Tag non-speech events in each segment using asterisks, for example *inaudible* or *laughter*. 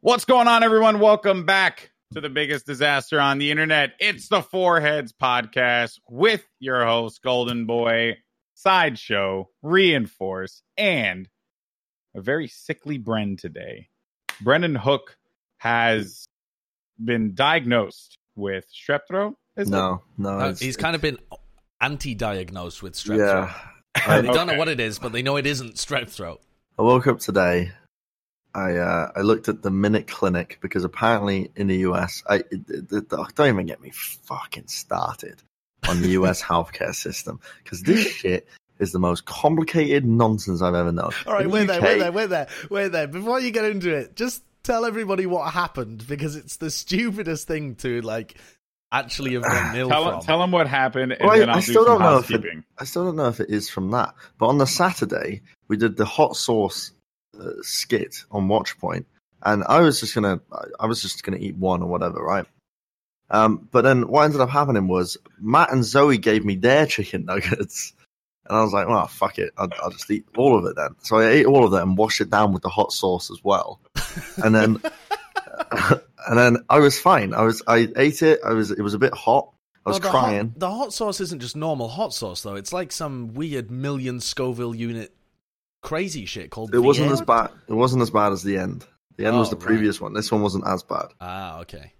What's going on, everyone? Welcome back to the biggest disaster on the internet. It's the Four Heads Podcast with your host, Golden Boy, Sideshow, Reinforce, and a very sickly Bren today. Brendan Hook has been diagnosed with strep throat. Is No, no. No, it's- he's kind of been anti-diagnosed with strep yeah. throat. They don't know what it is, but they know it isn't strep throat. I woke up today. I uh, I looked at the Minute Clinic because apparently in the US, I it, it, it- don't even get me fucking started on the *laughs* US healthcare system because this shit is the most complicated nonsense I've ever known. All right, In wait the there, UK wait there, wait there, wait there. Before you get into it, just tell everybody what happened because it's the stupidest thing to like actually have gone *sighs* ill Tell from. tell him what happened, and Well, then I'll I do still some don't know if it- I still don't know if it is from that, but on the Saturday we did the hot sauce uh, skit on Watchpoint, and I was just gonna, I was just gonna eat one or whatever, right? Um, but then what ended up happening was Matt and Zoe gave me their chicken *laughs* nuggets, and I was like, well, fuck it, I'll, I'll just eat all of it then. So I ate all of it and washed it down with the hot sauce as well, and then, *laughs* *laughs* and then I was fine. I was, I ate it. I was, it was a bit hot. I was Well, the crying. Hot, the hot sauce isn't just normal hot sauce though. It's like some weird million Scoville unit crazy shit called. It wasn't as bad. It wasn't as bad as the end. The end was Oh, the right. previous one. This one wasn't as bad. Ah, okay.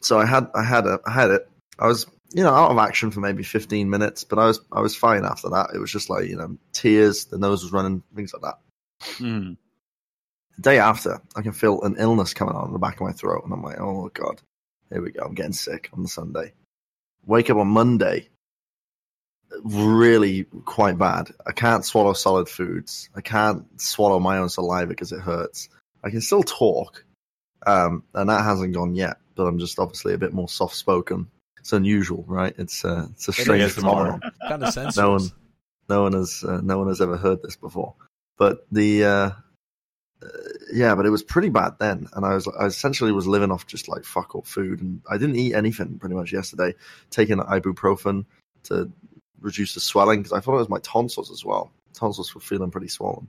So I had, I had, a, I had it. I was, you know, out of action for maybe fifteen minutes, but I was, I was fine after that. It was just like, you know, tears. The nose was running, things like that. Mm. The day after, I can feel an illness coming on in the back of my throat, and I'm like, oh god, here we go. I'm getting sick on the Sunday. Wake up on Monday, really quite bad. I can't swallow solid foods. I can't swallow my own saliva because it hurts. I can still talk, um, and that hasn't gone yet. But I'm just obviously a bit more soft spoken. It's unusual, right? It's uh, it's a strange is phenomenon Kind of sense. no one, no one has, uh, no one has ever heard this before. But the, uh, uh, yeah, but it was pretty bad then, and I was, I essentially was living off just like fuck up food, and I didn't eat anything pretty much yesterday. Taking ibuprofen to reduce the swelling because I thought it was my tonsils as well. Tonsils were feeling pretty swollen.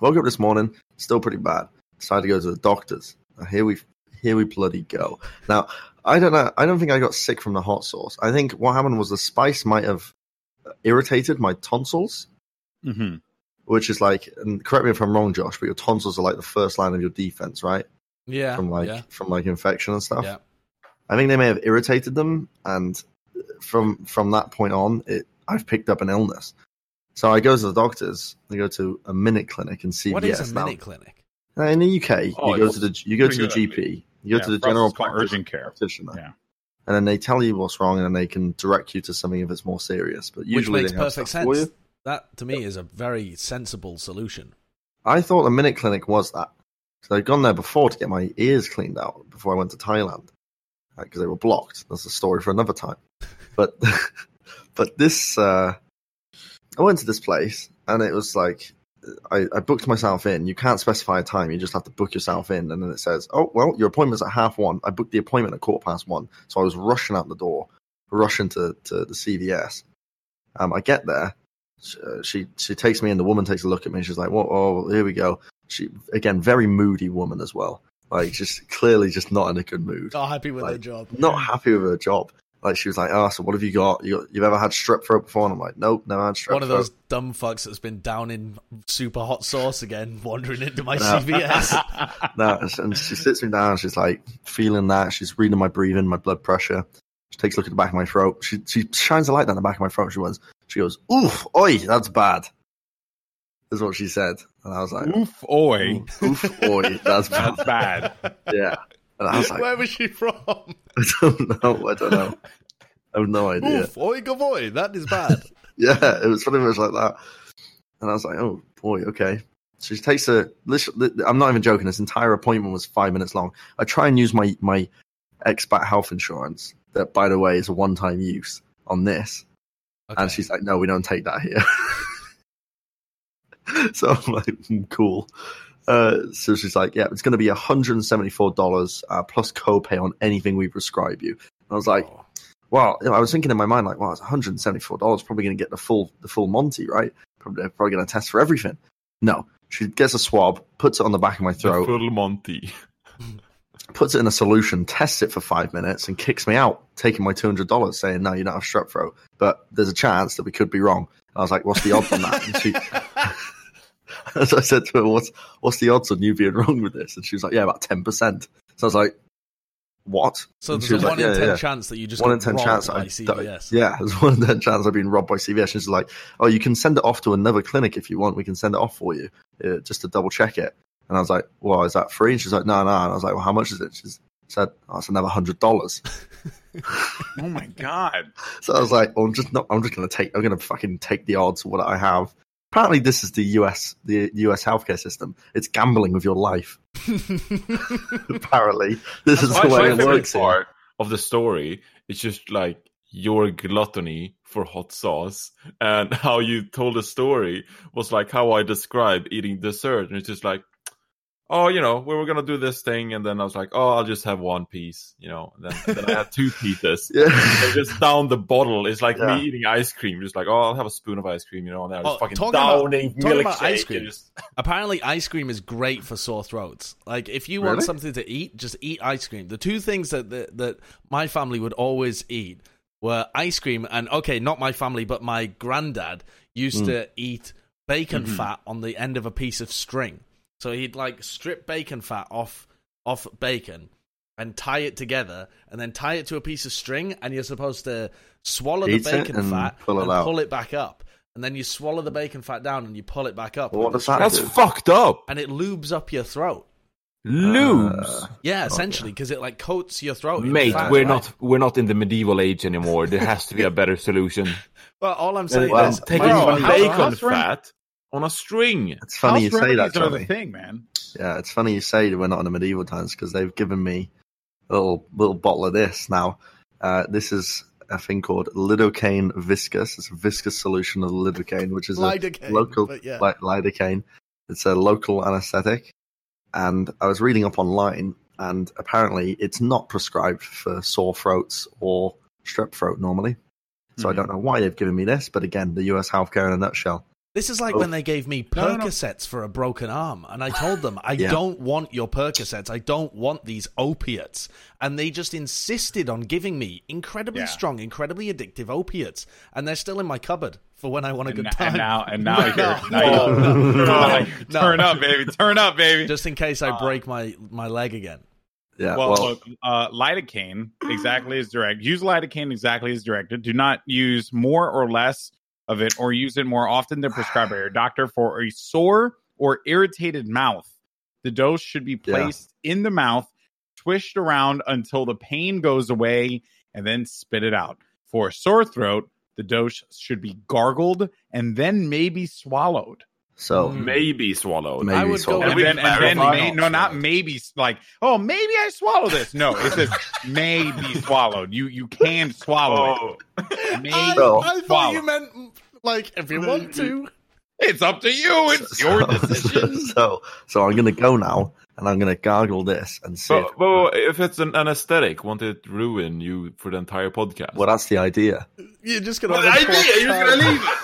Woke up this morning, still pretty bad. Decided to go to the doctors. Now, here we, here we bloody go. Now I don't know. I don't think I got sick from the hot sauce. I think what happened was the spice might have irritated my tonsils, hmm which is like, and correct me if I'm wrong, Josh, but your tonsils are like the first line of your defense, right? Yeah. From like yeah. from like infection and stuff. Yeah. I think they may have irritated them, and from from that point on, it I've picked up an illness. So I go to the doctors. I go to a minute clinic and CVS What is a now. minute clinic? Uh, in the UK, Oh, you go to the you go to the. GP, you go Yeah, to the general practice- urgent care. practitioner, Yeah. and then they tell you what's wrong, and then they can direct you to something if it's more serious. But Which usually makes perfect sense. That to me is a very sensible solution. I thought the minute clinic was that. So I'd gone there before to get my ears cleaned out before I went to Thailand because they were blocked. That's a story for another time. But *laughs* but this, uh, I went to this place and it was like I, I booked myself in. You can't specify a time; you just have to book yourself in, and then it says, "Oh well, your appointment's at half one." I booked the appointment at quarter past one, so I was rushing out the door, rushing to to the CVS. Um, I get there, she, uh, she she takes me in. The woman takes a look at me. and She's like, "Whoa, oh, here we go." She again, very moody woman as well. Like, just clearly just not in a good mood. Not happy with Like, their job. Not happy with her job. Like she was like, "Oh, so what have you got? You got you've ever had strep throat before?" And I'm like, "Nope, never had strep One of throat." those dumb fucks that's been down in super hot sauce again, *laughs* wandering into my No. CVS. *laughs* no, and she sits me down. She's like feeling that. She's reading my breathing, my blood pressure. She takes a look at the back of my throat. She she shines a light down the back of my throat. She goes, she goes, "Oof, oi, that's bad." Is what she said, and I was like, Oof, oi. "Oof, oi, that's bad." *laughs* That's bad. Yeah, and I was like, Where was she from? *laughs* I don't know, I don't know, I have no *laughs* idea. Oof, oi, boy, that is bad. *laughs* Yeah, it was pretty much like that. And I was like, oh boy, okay. So She takes a. I'm not even joking. This entire appointment was five minutes long. I try and use my my expat health insurance. That, by the way, is a one time use on this. Okay. And she's like, no, we don't take that here. so I'm like, "Hmm, cool. Uh, so she's like, yeah, it's going to be $174 uh, plus copay on anything we prescribe you. And I was like, Oh. well, you know, I was thinking in my mind, like, well, it's $174, probably going to get the full, the full Monty, right? Probably, probably going to test for everything. No, She gets a swab, puts it on the back of my The throat, full Monty. *laughs* puts it in a solution, tests it for five minutes, and kicks me out, taking my two hundred dollars, saying, "No, you don't have strep throat, but there's a chance that we could be wrong." And I was like, "What's the odds on that?" And she, *laughs* *laughs* so I said to her, "What's what's the odds on you being wrong with this?" And she was like, "Yeah, about ten percent." So I was like, "What?" So And there's a one like, in "Yeah, ten yeah." chance that you just one got in ten chance by I, CVS. yeah, *laughs* there's one in ten chance I've been robbed by CVS. She's like, oh, you can send it off to another clinic if you want. We can send it off for you uh, just to double check it. And I was like, well, is that free? And she's like, no, no. And I was like, well, how much is it? She said, oh, it's another hundred dollars. *laughs* Oh my god. So I was like, well, I'm just not. I'm just gonna take. I'm gonna fucking take the odds of what I have. Apparently, this is the US, the US healthcare system. It's gambling with your life. *laughs* Apparently, this is the way it favorite works. here. part of the story, it's just like your gluttony for hot sauce and *laughs* how you told the story was like how I describe eating dessert. And it's just like, oh, you know, we were gonna do this thing, and then I was like, oh, I'll just have one piece, you know. And then, and then I had two *laughs* pieces. Yeah. And just down the bottle. It's like Yeah. me eating ice cream. Just like, oh, I'll have a spoon of ice cream, you know, and then I Oh, was fucking talking about- downing talking about milkshake ice cream. just- *laughs* Apparently, ice cream is great for sore throats. Like, if you want something to eat, just eat ice cream. The two things that, that that my family would always eat were ice cream and okay, not my family, but my granddad used hmm. to eat bacon mm-hmm. fat on the end of a piece of string. So he'd like strip bacon fat off off bacon and tie it together, and then tie it to a piece of string, and you're supposed to swallow Eat the bacon and fat pull it and out. pull it back up. And then you swallow the bacon fat down and you pull it back up. What does the that string, That's do? fucked up. And it lubes up your throat. Lubes. Uh, Yeah, essentially, because it like coats your throat. Mate, fat, we're right? not we're not in the medieval age anymore. There has to be a better solution. *laughs* Well, all I'm saying well, is, Take my- Bro, bacon fat on a string. It's funny you say that, remedies are Johnny. thing, man. Yeah, it's funny you say that we're not in the medieval times because they've given me a little little bottle of this now. Uh, this is a thing called lidocaine viscous. It's a viscous solution of lidocaine, which is Lidocaine, a local but yeah. li- lidocaine. It's a local anesthetic, and I was reading up online, and apparently it's not prescribed for sore throats or strep throat normally. So I Mhm. don't know why they've given me this, but again, the US healthcare in a nutshell. This is like Oh. when they gave me No, no, no. Percocets for a broken arm, and I told them I Yeah. don't want your Percocets. I don't want these opiates, and they just insisted on giving me incredibly Yeah. strong, incredibly addictive opiates, and they're still in my cupboard for when I want a And, good n- time. and now, and now *laughs* you're, no, now you're no, no, Like, turn up, baby, turn up, baby. just in case I Uh, break my my leg again. Yeah, well, well, look, uh, lidocaine exactly as directed. Use lidocaine exactly as directed. Do not use more or less of it, or use it more often than prescribed by your doctor for a sore or irritated mouth. The dose should be Yeah. placed in the mouth, swished around until the pain goes away, and then spit it out. For a sore throat, the dose should be gargled and then maybe swallowed. so Mm. Maybe swallowed. Maybe I would swallowed. go And then, and then may, no, not maybe like, oh, maybe I swallow this. No, it says *laughs* may be swallowed. You you can swallow Oh, it. May I, I thought you meant like if you want to. It's up to you. It's your decision. *laughs* So, so I'm gonna go now, and I'm gonna gargle this and see. but, but if it's an anesthetic, won't it ruin you for the entire podcast? well, that's the idea. You're just gonna. Well, the idea, you're clock just gonna leave. *laughs*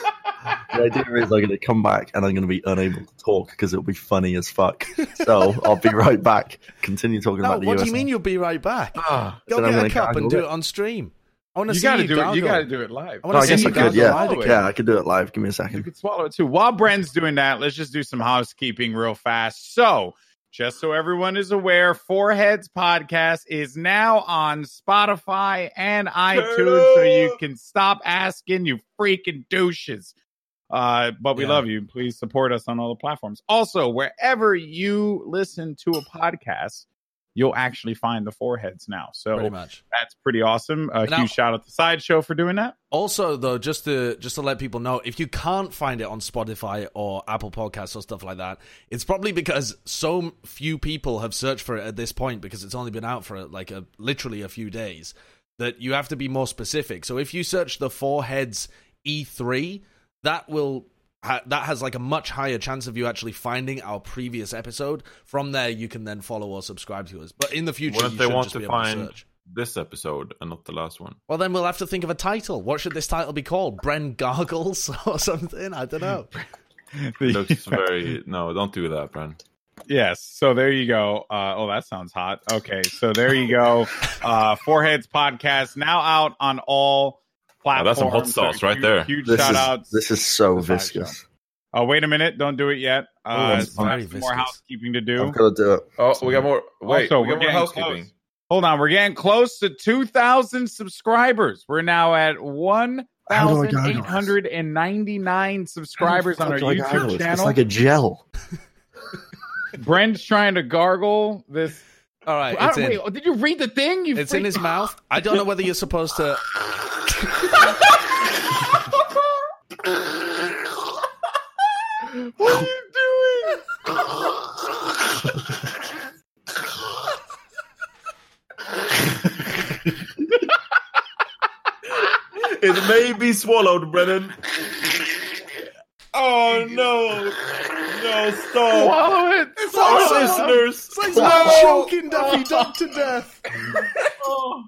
The idea is I'm gonna come back and I'm gonna be unable to talk because it'll be funny as fuck. So I'll be right back. Continue talking No, about the what US. do you mean you'll be right back? Ah, Go get a cup and do it. it on stream. I want to You see got to you do it. You got to do it live. I No, wanna I guess I could. Yeah, live yeah, I could do it live. Give me a second. You second. could swallow it too. While Bren's doing that, let's just do some housekeeping real fast. So, just so everyone is aware, Four Heads Podcast is now on Spotify and iTunes, so you can stop asking, you freaking douches. Uh, but we Yeah. love you. Please support us on all the platforms. Also, wherever you listen to a podcast, you'll actually find the Four Heads now. So Pretty much. that's pretty awesome. A huge shout out to Sideshow for doing that. Also, though, just to just to let people know, if you can't find it on Spotify or Apple Podcasts or stuff like that, it's probably because so few people have searched for it at this point because it's only been out for like a literally a few days that you have to be more specific. So if you search the Four Heads E3, that will ha- that has like a much higher chance of you actually finding our previous episode. From there, you can then follow or subscribe to us. But in the future, What if you they should want just to be able find- search. this episode and not the last one. Well, then we'll have to think of a title. What should this title be called? Bren Gargles *laughs* or something? I don't know. *laughs* Looks *laughs* very no. Don't do that, Bren. Yes. So there you go. Uh, oh, that sounds hot. Okay. So there you go. Uh, Four Heads podcast now out on all Wow, platforms. that's some hot sauce right huge, there. Huge This shout is outs. this is so to viscous. Oh, wait a minute. Don't do it yet. Oh, Uh, it's so I have very more viscous. housekeeping to do. I've got to do it. Oh, we got more. Wait, Also, we we're got more getting housekeeping. close. Hold on. We're getting close to 2,000 subscribers. We're now at How do I gargle this? 1,899 subscribers on our How the fuck do I gargle YouTube channel. It's like a gel. *laughs* Bren's trying to gargle this. All right, I it's in. wait, did you read the thing? You It's in his mouth. I don't know whether you're supposed to. What are you doing? It may be swallowed, Brennan. Oh no! No, stop! Swallow it. Our Swallow it. listeners! It's like choking Daffy Duck to death. oh.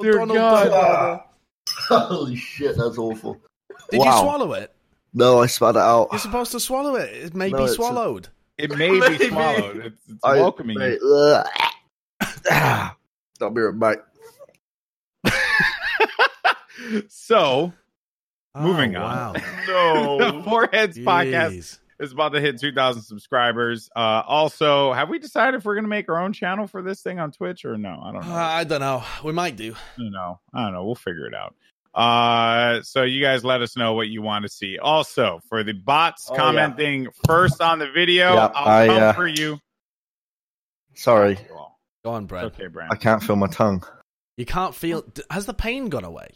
Dear Donald God. Duck. *laughs* Holy shit, that's awful. Did Wow. you swallow it? No, I spat it out. You're supposed to swallow it. It may No, be it's a- swallowed. It may be swallowed. It's, it's I- welcoming mate, you. ugh. *sighs* Ah, I'll be right back. *laughs* So, Oh, Moving on. Wow. *laughs* the No! Four Heads podcast Jeez. is about to hit 2,000 subscribers. Uh, also, have we decided if we're going to make our own channel for this thing on Twitch or no? I don't Uh, know. I don't know. We might do. I don't know. I don't know. We'll figure it out. Uh, so you guys let us know what you want to see. Also, for the bots Oh, commenting first on the video, Yeah, I'll I, come uh, for you. Sorry, Go on, It's Brad. okay, Brand. I can't feel my tongue. You can't feel. Has the pain gone away?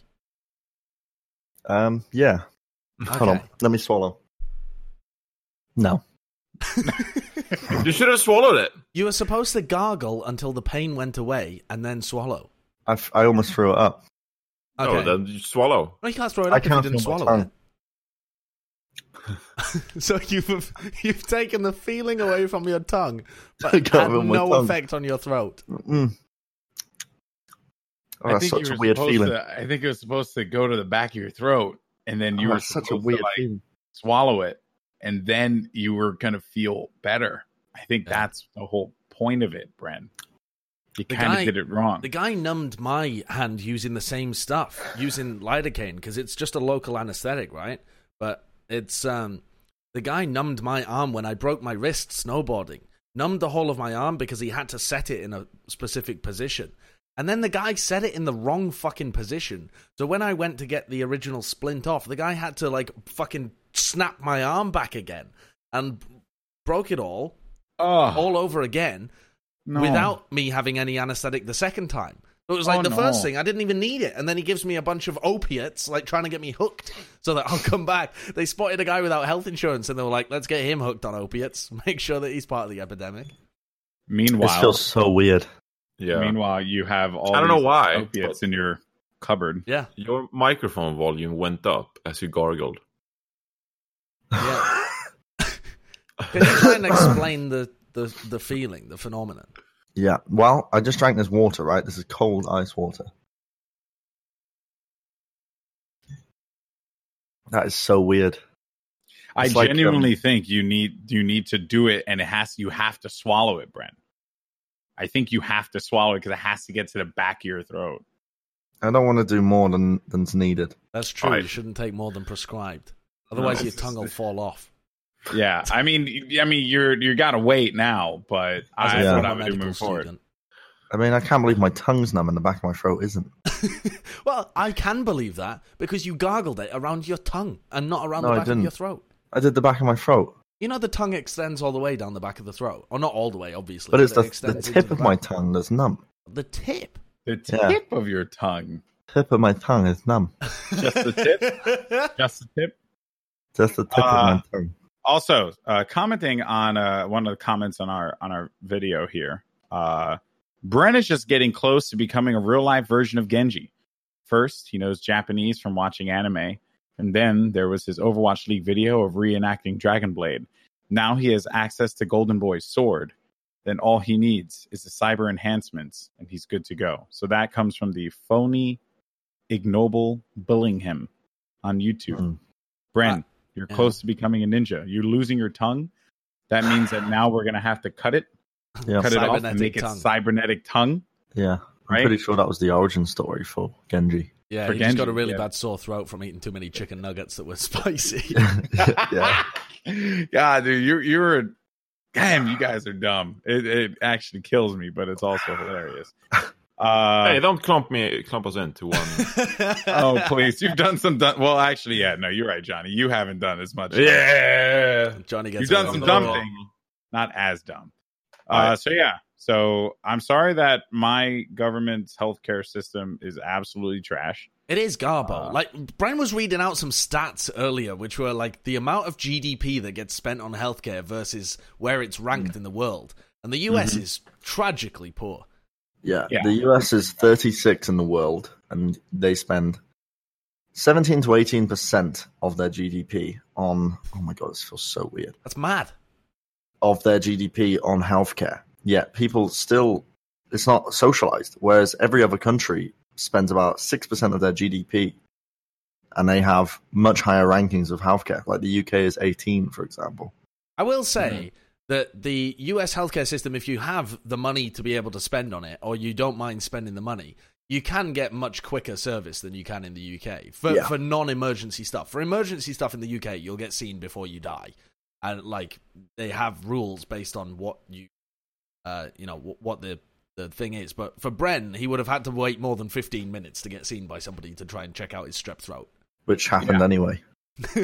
Um, yeah. Hold on. Let me swallow. No. You should have swallowed it. You were supposed to gargle until the pain went away and then swallow. I, f- I almost threw it up. Okay. Oh, then you swallow. no, you can't throw it I up if you can't didn't swallow it. tongue. *laughs* so you've you've taken the feeling away from your tongue, but *laughs* I had can't feel no tongue. effect on your throat. Oh, I that's think such a weird feeling. To, I think it was supposed to go to the back of your throat, and then you Oh, were that's such a weird to like feeling. swallow it, and then you were gonna feel better. I think Yeah. that's the whole point of it, Bren. You kind of did it wrong. The guy numbed my hand using the same stuff, using lidocaine because it's just a local anesthetic, right? But it's um, the guy numbed my arm when I broke my wrist snowboarding. Numbed the whole of my arm because he had to set it in a specific position. And then the guy set it in the wrong fucking position. So when I went to get the original splint off, the guy had to like fucking snap my arm back again and broke it all oh, all over again no. without me having any anesthetic the second time. So it was like Oh, the first thing, I didn't even need it. And then he gives me a bunch of opiates, like trying to get me hooked so that I'll come back. They spotted a guy without health insurance and they were like, let's get him hooked on opiates, *laughs* make sure that he's part of the epidemic. It Meanwhile, feels so weird. Yeah. meanwhile, you have all. I don't know why, opiates but- in your cupboard. Yeah. Your microphone volume went up as you gargled. Yeah. *laughs* Can you try and explain the, the, the feeling, the phenomenon? Yeah. Well, I just drank this water, right? This is cold ice water. That is so weird. I like, genuinely um, think you need you need to do it, and it has you have to swallow it, Bren. I think you have to swallow it because it has to get to the back of your throat. I don't want to do more than than's needed. That's true. Right. You shouldn't take more than prescribed. Otherwise, No, your tongue will fall off. Yeah, I mean, I mean, you're you got to wait now, but As I, a that's Yeah. what former I would do medical moving forward. I mean, I can't believe my tongue's numb and the back of my throat isn't. *laughs* well, I can believe that because you gargled it around your tongue and not around No, the back of didn't. your throat. I did the back of my throat, You know the tongue extends all the way down the back of the throat, or not all the way, obviously. but it's it the, the tip into of the my tongue that's numb. The tip. The Yeah. tip of your tongue, Tip of my tongue is numb. just the tip, *laughs* just the tip. Just the tip Uh, of my tongue. also uh, commenting on uh, one of the comments on our on our video here uh, Bren is just getting close to becoming a real life version of Genji. First, he knows Japanese from watching anime, and then there was his Overwatch League video of reenacting Dragon Blade. Now he has access to Golden Boy's sword. Then all he needs is the cyber enhancements, and he's good to go. So that comes from the phony, ignoble Billingham on YouTube. Mm. Bren, You're Yeah. close to becoming a ninja. You're losing your tongue. That means that now we're gonna have to cut it, Yeah. cut it off, and make tongue. it cybernetic tongue. Yeah. I'm Right? pretty sure that was the origin story for Genji. Yeah, For he just got a really yeah. bad sore throat from eating too many chicken nuggets that were *laughs* spicy. *laughs* yeah. God, dude, you're you're damn. You guys are dumb. It, it actually kills me, but it's also hilarious. *laughs* Uh, hey, don't clump me, clump us into one. *laughs* oh please, you've done some. Done, well, actually, yeah, no, you're right, Johnny. You haven't done as much. yeah. Johnny gets You've done some dumb it. things. not as dumb. Uh, right. so yeah, so I'm sorry that my government's healthcare system is absolutely trash. It is Garbo. Uh, like Brian was reading out some stats earlier, which were like the amount of GDP that gets spent on healthcare versus where it's ranked Mm. in the world, and the US Mm-hmm. is tragically poor. Yeah, Yeah. the US is 36 in the world, and they spend 17 to 18 percent of their GDP on. Oh my god, this feels so weird. That's mad. Of their GDP on healthcare. Yet people still, it's not socialized. Whereas every other country spends about six percent of their GDP, and they have much higher rankings of healthcare. Like the UK is 18, for example. I will say Mm-hmm. That the US healthcare system, if you have the money to be able to spend on it, or you don't mind spending the money, you can get much quicker service than you can in the UK for Yeah. for non-emergency stuff. For emergency stuff in the UK, you'll get seen before you die, and like they have rules based on what you, uh, you know, wh- what the the thing is. But for Bren, he would have had to wait more than fifteen minutes to get seen by somebody to try and check out his strep throat. Which happened Yeah. anyway. *laughs*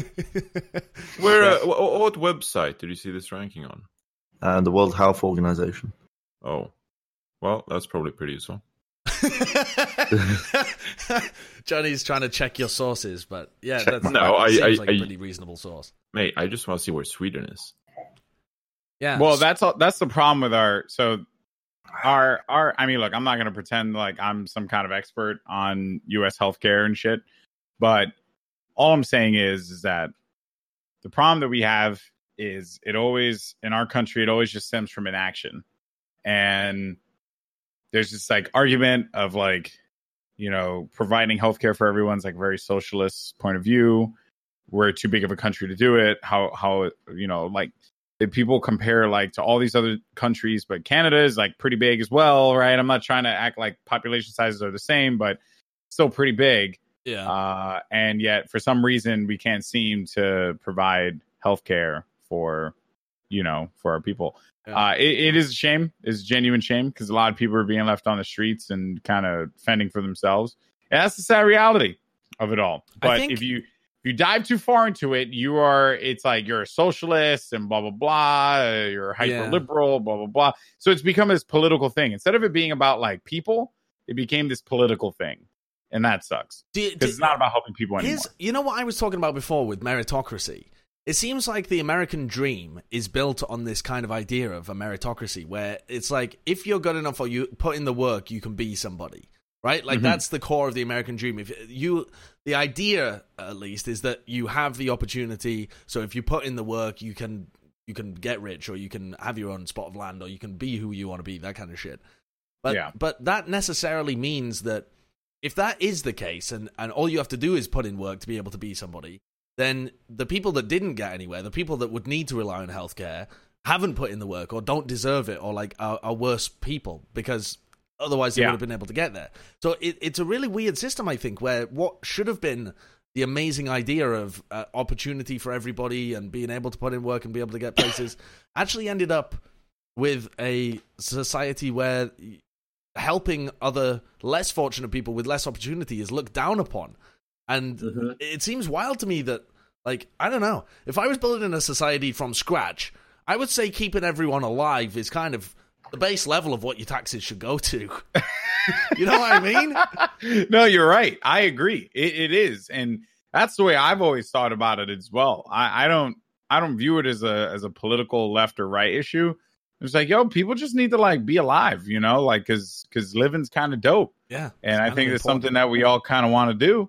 Where? Uh, wh- what website did you see this ranking on? And the World Health Organization. Oh, well, that's probably pretty useful. *laughs* Johnny's trying to check your sources, but yeah, Check that's, my- No, that I- seems I- like a I- pretty reasonable source. Mate, I just want to see where Sweden is. Yeah. Well, that's all, that's the problem with our so our our. I mean, look, I'm not going to pretend like I'm some kind of expert on U.S. healthcare and shit, but all I'm saying is is that the problem that we have is it always in our country it always just stems from inaction, and there's this like argument of like you know providing healthcare for everyone's like very socialist point of view. We're too big of a country to do it. How how you know like people compare like to all these other countries, but Canada is like pretty big as well, right? I'm not trying to act like population sizes are the same, but still pretty big. yeah. Uh, and yet, for some reason, we can't seem to provide health care for, you know, for our people. Yeah. Uh, it, it is a shame. It's a genuine shame because a lot of people are being left on the streets and kind of fending for themselves. And that's the sad reality of it all. But think- if you if you dive too far into it, you are it's like you're a socialist and blah blah blah. uh, You're hyper Yeah. liberal, blah blah blah. So it's become this political thing instead of it being about like people. It became this political thing, and that sucks because it's not about helping people anymore. you know what I was talking about before with meritocracy? It seems like the American dream is built on this kind of idea of a meritocracy where it's like if you're good enough or you put in the work, you can be somebody. Right? Like Mhm. that's the core of the American dream. If you the idea at least is that you have the opportunity, so if you put in the work, you can you can get rich or you can have your own spot of land or you can be who you want to be, that kind of shit. But Yeah. but that necessarily means that if that is the case and, and all you have to do is put in work to be able to be somebody, then the people that didn't get anywhere, the people that would need to rely on healthcare, haven't put in the work or don't deserve it or like are, are worse people because otherwise they Yeah. would have been able to get there. So it, it's a really weird system, I think, where what should have been the amazing idea of uh, opportunity for everybody and being able to put in work and be able to get places *coughs* actually ended up with a society where helping other less fortunate people with less opportunity is looked down upon. And Mm-hmm. it seems wild to me that, like, I don't know. If I was building a society from scratch, I would say keeping everyone alive is kind of the base level of what your taxes should go to. *laughs* you know what I mean? *laughs* no, you're right. I agree. It, it is, and that's the way I've always thought about it as well. I, I don't, I don't view it as a as a political left or right issue. It's like, yo, people just need to like be alive, you know, like because because living's kind of dope, Yeah. and I think it's important. something that we all kind of want to do.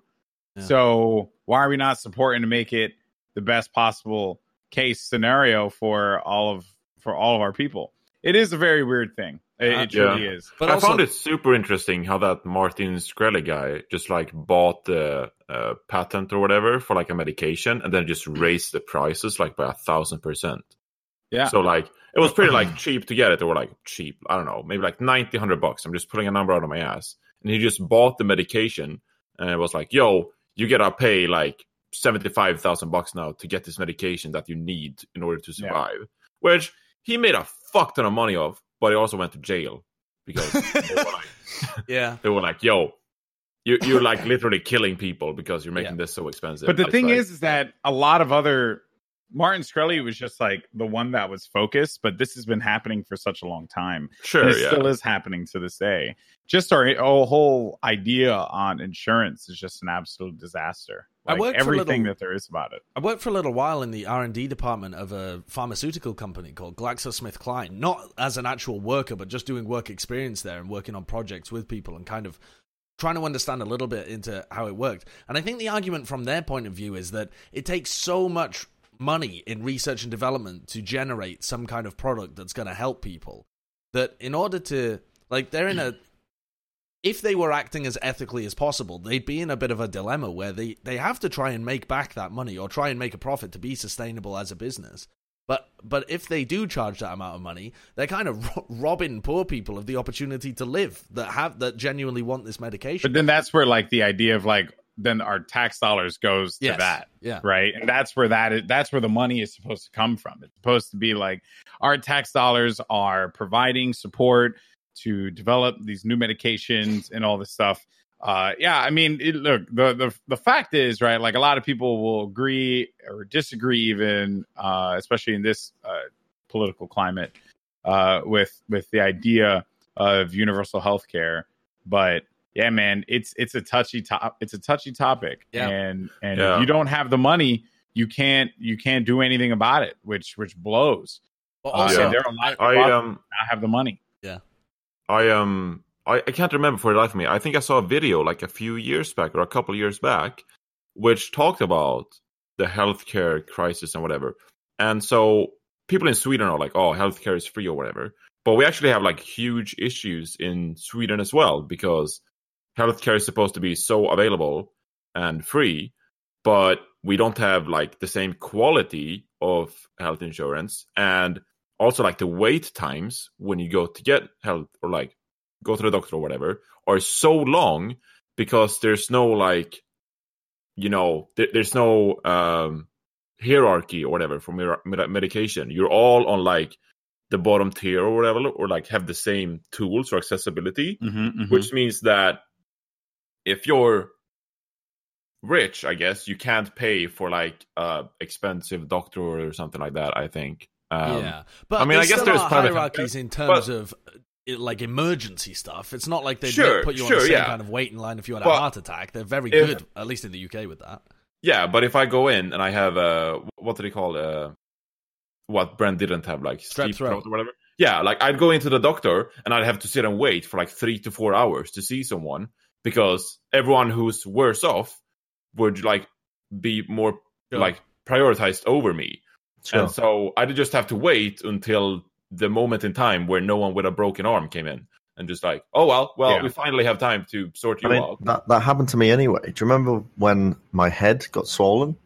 Yeah. So why are we not supporting to make it the best possible case scenario for all of for all of our people? It is a very weird thing. It, Uh, it truly yeah. is. But I also, found it super interesting how that Martin Shkreli guy just like bought the uh, patent or whatever for like a medication and then just raised the prices like by a thousand percent. Yeah. So like it was pretty like *clears throat* cheap to get it or like cheap. I don't know, maybe like 90, 100 bucks. I'm just pulling a number out of my ass. And he just bought the medication and it was like, yo, you gotta pay like 75,000 bucks now to get this medication that you need in order to Yeah. survive. Which he made a fuck ton of money of, but he also went to jail because they were *laughs* like, yeah. *laughs* they were like, "Yo, you you're like *laughs* literally killing people because you're making this so expensive." But the It's thing like- is, is that a lot of other Martin Shkreli was just like the one that was focused, but this has been happening for such a long time. sure, it yeah, still is happening to this day. Just our, our whole idea on insurance is just an absolute disaster. I worked everything little- that there is about it. I worked for a little while in the R and D department of a pharmaceutical company called GlaxoSmithKline. Not as an actual worker, but just doing work experience there and working on projects with people and kind of trying to understand a little bit into how it worked. And I think the argument from their point of view is that it takes so much money in research and development to generate some kind of product that's going to help people that in order to like they're in a if they were acting as ethically as possible, they'd be in a bit of a dilemma where they, they have to try and make back that money or try and make a profit to be sustainable as a business. But but if they do charge that amount of money, they're kind of ro- robbing poor people of the opportunity to live that have that genuinely want this medication. But then that's where like the idea of like then our tax dollars goes to Yes. that. yeah, right and that's where that is that's where the money is supposed to come from it's supposed to be like our tax dollars are providing support to develop these new medications and all this stuff uh yeah i mean it, look the, the the fact is right like a lot of people will agree or disagree even uh especially in this uh political climate uh with with the idea of universal health care but yeah man it's it's a touchy top it's a touchy topic Yeah. and and Yeah. if you don't have the money you can't you can't do anything about it which which blows But uh, also, and there are a lot, I a lot of um not have the money Yeah, I um I, I can't remember for the life of me. I think I saw a video like a few years back or a couple of years back, which talked about the healthcare crisis and whatever. And so people in Sweden are like, "Oh, healthcare is free or whatever," but we actually have like huge issues in Sweden as well because healthcare is supposed to be so available and free, but we don't have like the same quality of health insurance and also like the wait times when you go to get help or like go to the doctor or whatever are so long because there's no like you know there, there's no um hierarchy or whatever for med- med- medication. You're all on like the bottom tier or whatever or like have the same tools or accessibility mm-hmm, which means that if you're rich i guess you can't pay for like uh expensive doctor or something like that i think um, yeah, but I mean, I guess there's hierarchies in terms but- of uh, like emergency stuff. It's not like they Sure, put you on the same yeah. kind of waiting line if you had a But heart attack. They're very if- good, at least in the UK, with that. Yeah, but if I go in and I have uh what do they call uh what Bren didn't have like Strep throat. throat or whatever. Yeah, like I'd go into the doctor and I'd have to sit and wait for like three to four hours to see someone because everyone who's worse off would like be more Sure. like prioritized over me. Sure. And so I'd just have to wait until the moment in time where no one with a broken arm came in and just like, oh well, well, Yeah. we finally have time to sort you I mean, out. that, that happened to me anyway. Do you remember when my head got swollen?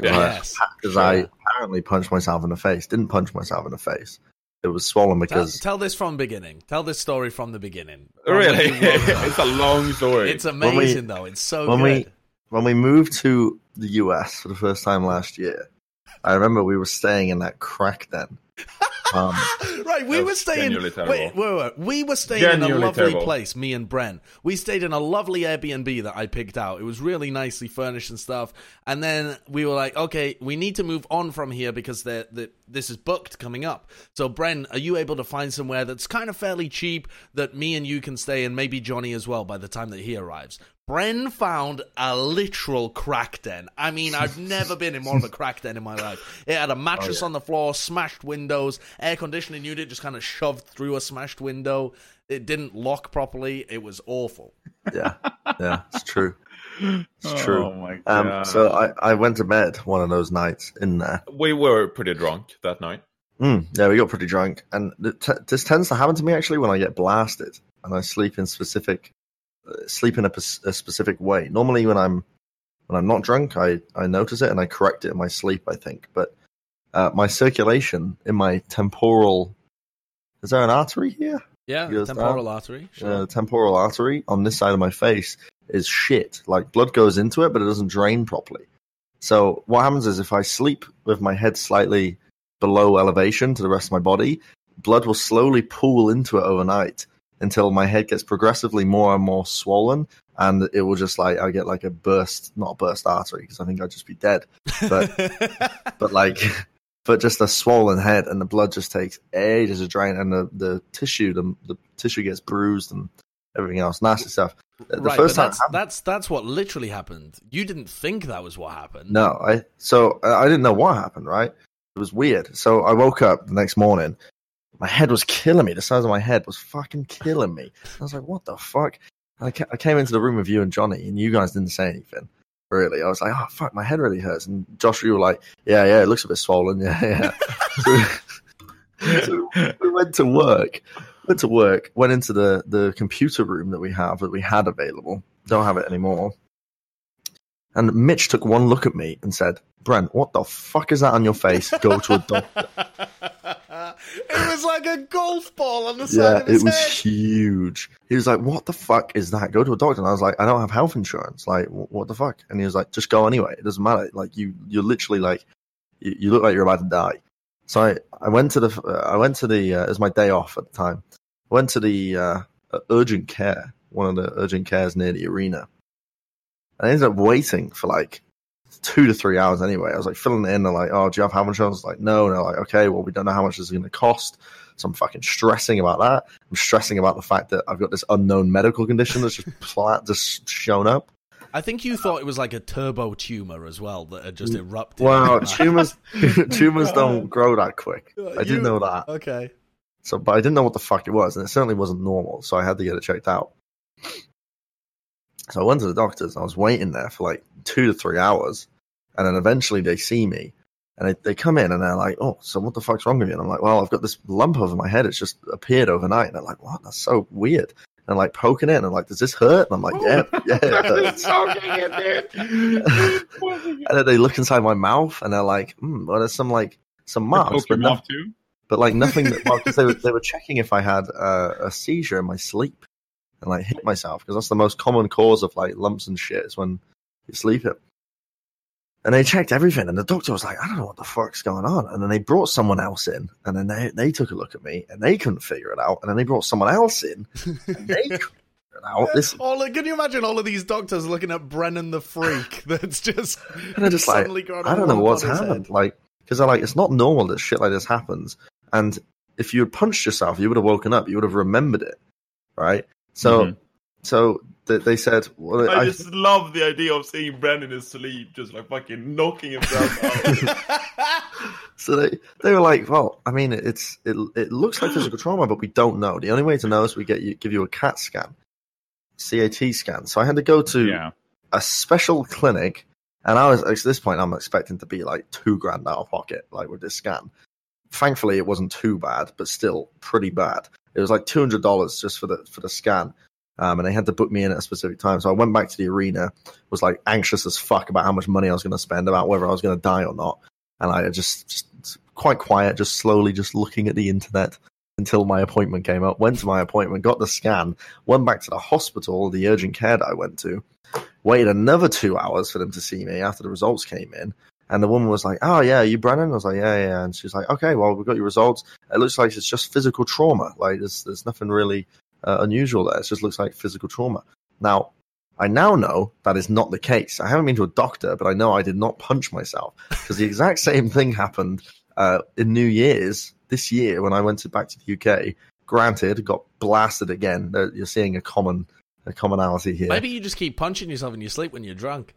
Yes. Because Sure. I apparently punched myself in the face. Didn't punch myself in the face. It was swollen because tell this from beginning. Tell this story from the beginning. Really? From when you *laughs* it's a long story. it's When we- amazing though. It's so when we- good. when we moved to the US for the first time last year, I remember we were staying in that crack den. *laughs* Um, *laughs* right, we were staying. Wait, wait, wait. We were staying in a lovely terrible. place. Me and Bren. We stayed in a lovely Airbnb that I picked out. It was really nicely furnished and stuff. And then we were like, okay, we need to move on from here because the the this is booked coming up. So, Bren, are you able to find somewhere that's kind of fairly cheap that me and you can stay, and maybe Johnny as well by the time that he arrives? Bren found a literal crack den. I mean, I've *laughs* never been in more of a crack den in my life. It had a mattress on the floor, smashed windows, air conditioning unit just kind of shoved through a smashed window. It didn't lock properly. It was awful. yeah, yeah, it's true. It's true. Oh my Um, so I, I went to bed one of those nights in there. we were pretty drunk that night. Mm, yeah, we got pretty drunk, and t- this tends to happen to me actually when I get blasted and I sleep in specific sleep in a, a specific way. Normally, when I'm when I'm not drunk, I I notice it and I correct it in my sleep. I think, but uh, my circulation in my temporal is there an artery here? Yeah, temporal artery. Uh, Sure. the temporal artery on this side of my face is shit. Like blood goes into it, but it doesn't drain properly. So what happens is if I sleep with my head slightly below elevation to the rest of my body, blood will slowly pool into it overnight until my head gets progressively more and more swollen, and it will just like I get like a burst, not a burst artery because I think I'd just be dead, but *laughs* but like but just a swollen head and the blood just takes ages to drain and the, the tissue the, the tissue gets bruised and everything else. Nasty stuff. The right, first time that's, happened- that's that's what literally happened. You didn't think that was what happened. no i so i didn't know what happened right? It was weird. So i woke up the next morning my head was killing me the size of my head was fucking killing me i was like what the fuck I, I came into the room with you and johnny and you guys didn't say anything really i was like oh fuck my head really hurts and josh you were like yeah yeah it looks a bit swollen *laughs* yeah yeah so we went to work. Went to work. Went into the the computer room that we have that we had available. Don't have it anymore. And Mitch took one look at me and said, "Bren, what the fuck is that on your face? Go to a doctor." *laughs* it was like a golf ball on the side yeah, of his it was head. huge. He was like, "What the fuck is that? Go to a doctor." And I was like, "I don't have health insurance. Like, what the fuck?" And he was like, "Just go anyway. It doesn't matter. Like, you you're literally like, you, you look like you're about to die." So I, I went to the uh, I went to the uh, it was my day off at the time. I went to the uh, urgent care, one of the urgent cares near the arena. I ended up waiting for like two to three hours anyway. I was like filling it in. They're like, "Oh, do you have health insurance?" I was like, "No." And they're like, "Okay, well, we don't know how much this is going to cost." So I'm fucking stressing about that. I'm stressing about the fact that I've got this unknown medical condition that's just *laughs* flat, just shown up. I think you thought it was like a turbo tumor as well that had just erupted. Wow, *laughs* tumors *laughs* tumors don't grow that quick. Uh, I didn't know that. Okay. So, but I didn't know what the fuck it was, and it certainly wasn't normal. So I had to get it checked out. So I went to the doctors. And I was waiting there for like two to three hours, and then eventually they see me, and they, they come in and they're like, "Oh, so what the fuck's wrong with you?" And I'm like, "Well, I've got this lump over my head. It's just appeared overnight." And they're like, "What? That's so weird." And like poking it, and like, "Does this hurt?" And I'm like, "Yeah, *laughs* yeah." It hurts. It, dude. *laughs* And then they look inside my mouth, and they're like, "Hmm, well, there's some like some marks, but no- but like nothing that well, they were they were checking if I had uh, a seizure in my sleep and like hit myself because that's the most common cause of like lumps and shit is when you're sleeping. And they checked everything, and the doctor was like, "I don't know what the fuck's going on." And then they brought someone else in, and then they they took a look at me, and they couldn't figure it out. And then they brought someone else in, and they couldn't figure it out. This, All, can you imagine all of these doctors looking at Brennan the freak *laughs* that's just, and they're just like, suddenly got a I don't know what's happened. head? Like, because they're like, it's not normal that shit like this happens. And if you had punched yourself, you would have woken up. You would have remembered it, right? So, Mhm. so they, they said, well, I I, just love the idea of seeing Brandon in his sleep, just like fucking knocking himself *laughs* out. *laughs* so they they were like, well, I mean, it's it it looks like physical trauma, but we don't know. The only way to know is we get you give you a CAT scan, CAT scan. So I had to go to Yeah. a special clinic, and I was at this point I'm expecting to be like two grand out of pocket, like with this scan. Thankfully, it wasn't too bad, but still pretty bad. It was like two hundred dollars just for the for the scan, um, and they had to book me in at a specific time. So I went back to the arena, was like anxious as fuck about how much money I was going to spend, about whether I was going to die or not, and I just just quite quiet, just slowly just looking at the internet until my appointment came up. Went to my appointment, got the scan, went back to the hospital, the urgent care that I went to, waited another two hours for them to see me after the results came in. And the woman was like, "Oh yeah, you Brennan?" I was like, "Yeah, yeah." And she's like, "Okay, well, we've got your results. It looks like it's just physical trauma. Like there's there's nothing really uh, unusual there. It just looks like physical trauma." Now, I now know that is not the case. I haven't been to a doctor, but I know I did not punch myself because the exact *laughs* same thing happened uh, in New Year's this year when I went to, back to the UK. Granted, got blasted again. You're seeing a common a commonality here. Maybe you just keep punching yourself in your sleep when you're drunk.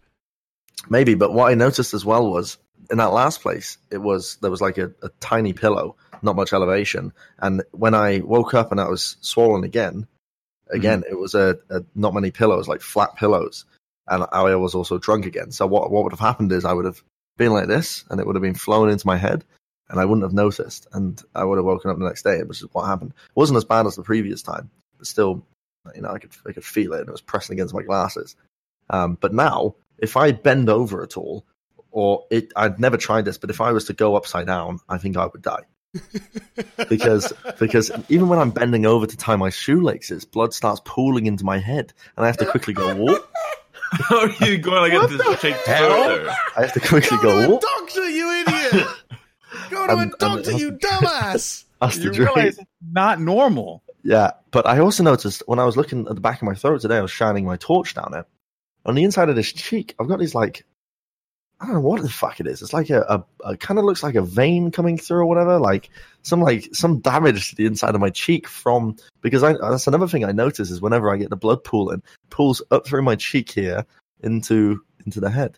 Maybe, but what I noticed as well was in that last place, it was there was like a, a tiny pillow, not much elevation, and when I woke up and I was swollen again, again it was a, a not many pillows, like flat pillows, and I was also drunk again. So what what would have happened is I would have been like this, and it would have been flown into my head, and I wouldn't have noticed, and I would have woken up the next day, which is what happened. It wasn't as bad as the previous time, but still, you know, I could I could feel it, and it was pressing against my glasses. Um, but now, if I bend over at all, or it, I'd never tried this, but if I was to go upside down, I think I would die *laughs* because because even when I'm bending over to tie my shoelaces, blood starts pooling into my head, and I have to quickly go. Whoop. How *laughs* *laughs* are you going to get this shake further? I have to quickly Go go. to a doctor, you idiot! Go to And- a doctor, it you dumbass! That's You realize it's not normal. Yeah, but I also noticed when I was looking at the back of my throat today, I was shining my torch down it. On the inside of this cheek, I've got these like I don't know what the fuck it is. It's like a, a, a kind of looks like a vein coming through or whatever. Like some like some damage to the inside of my cheek from because I that's another thing I notice is whenever I get the blood pooling, pulls up through my cheek here into into the head.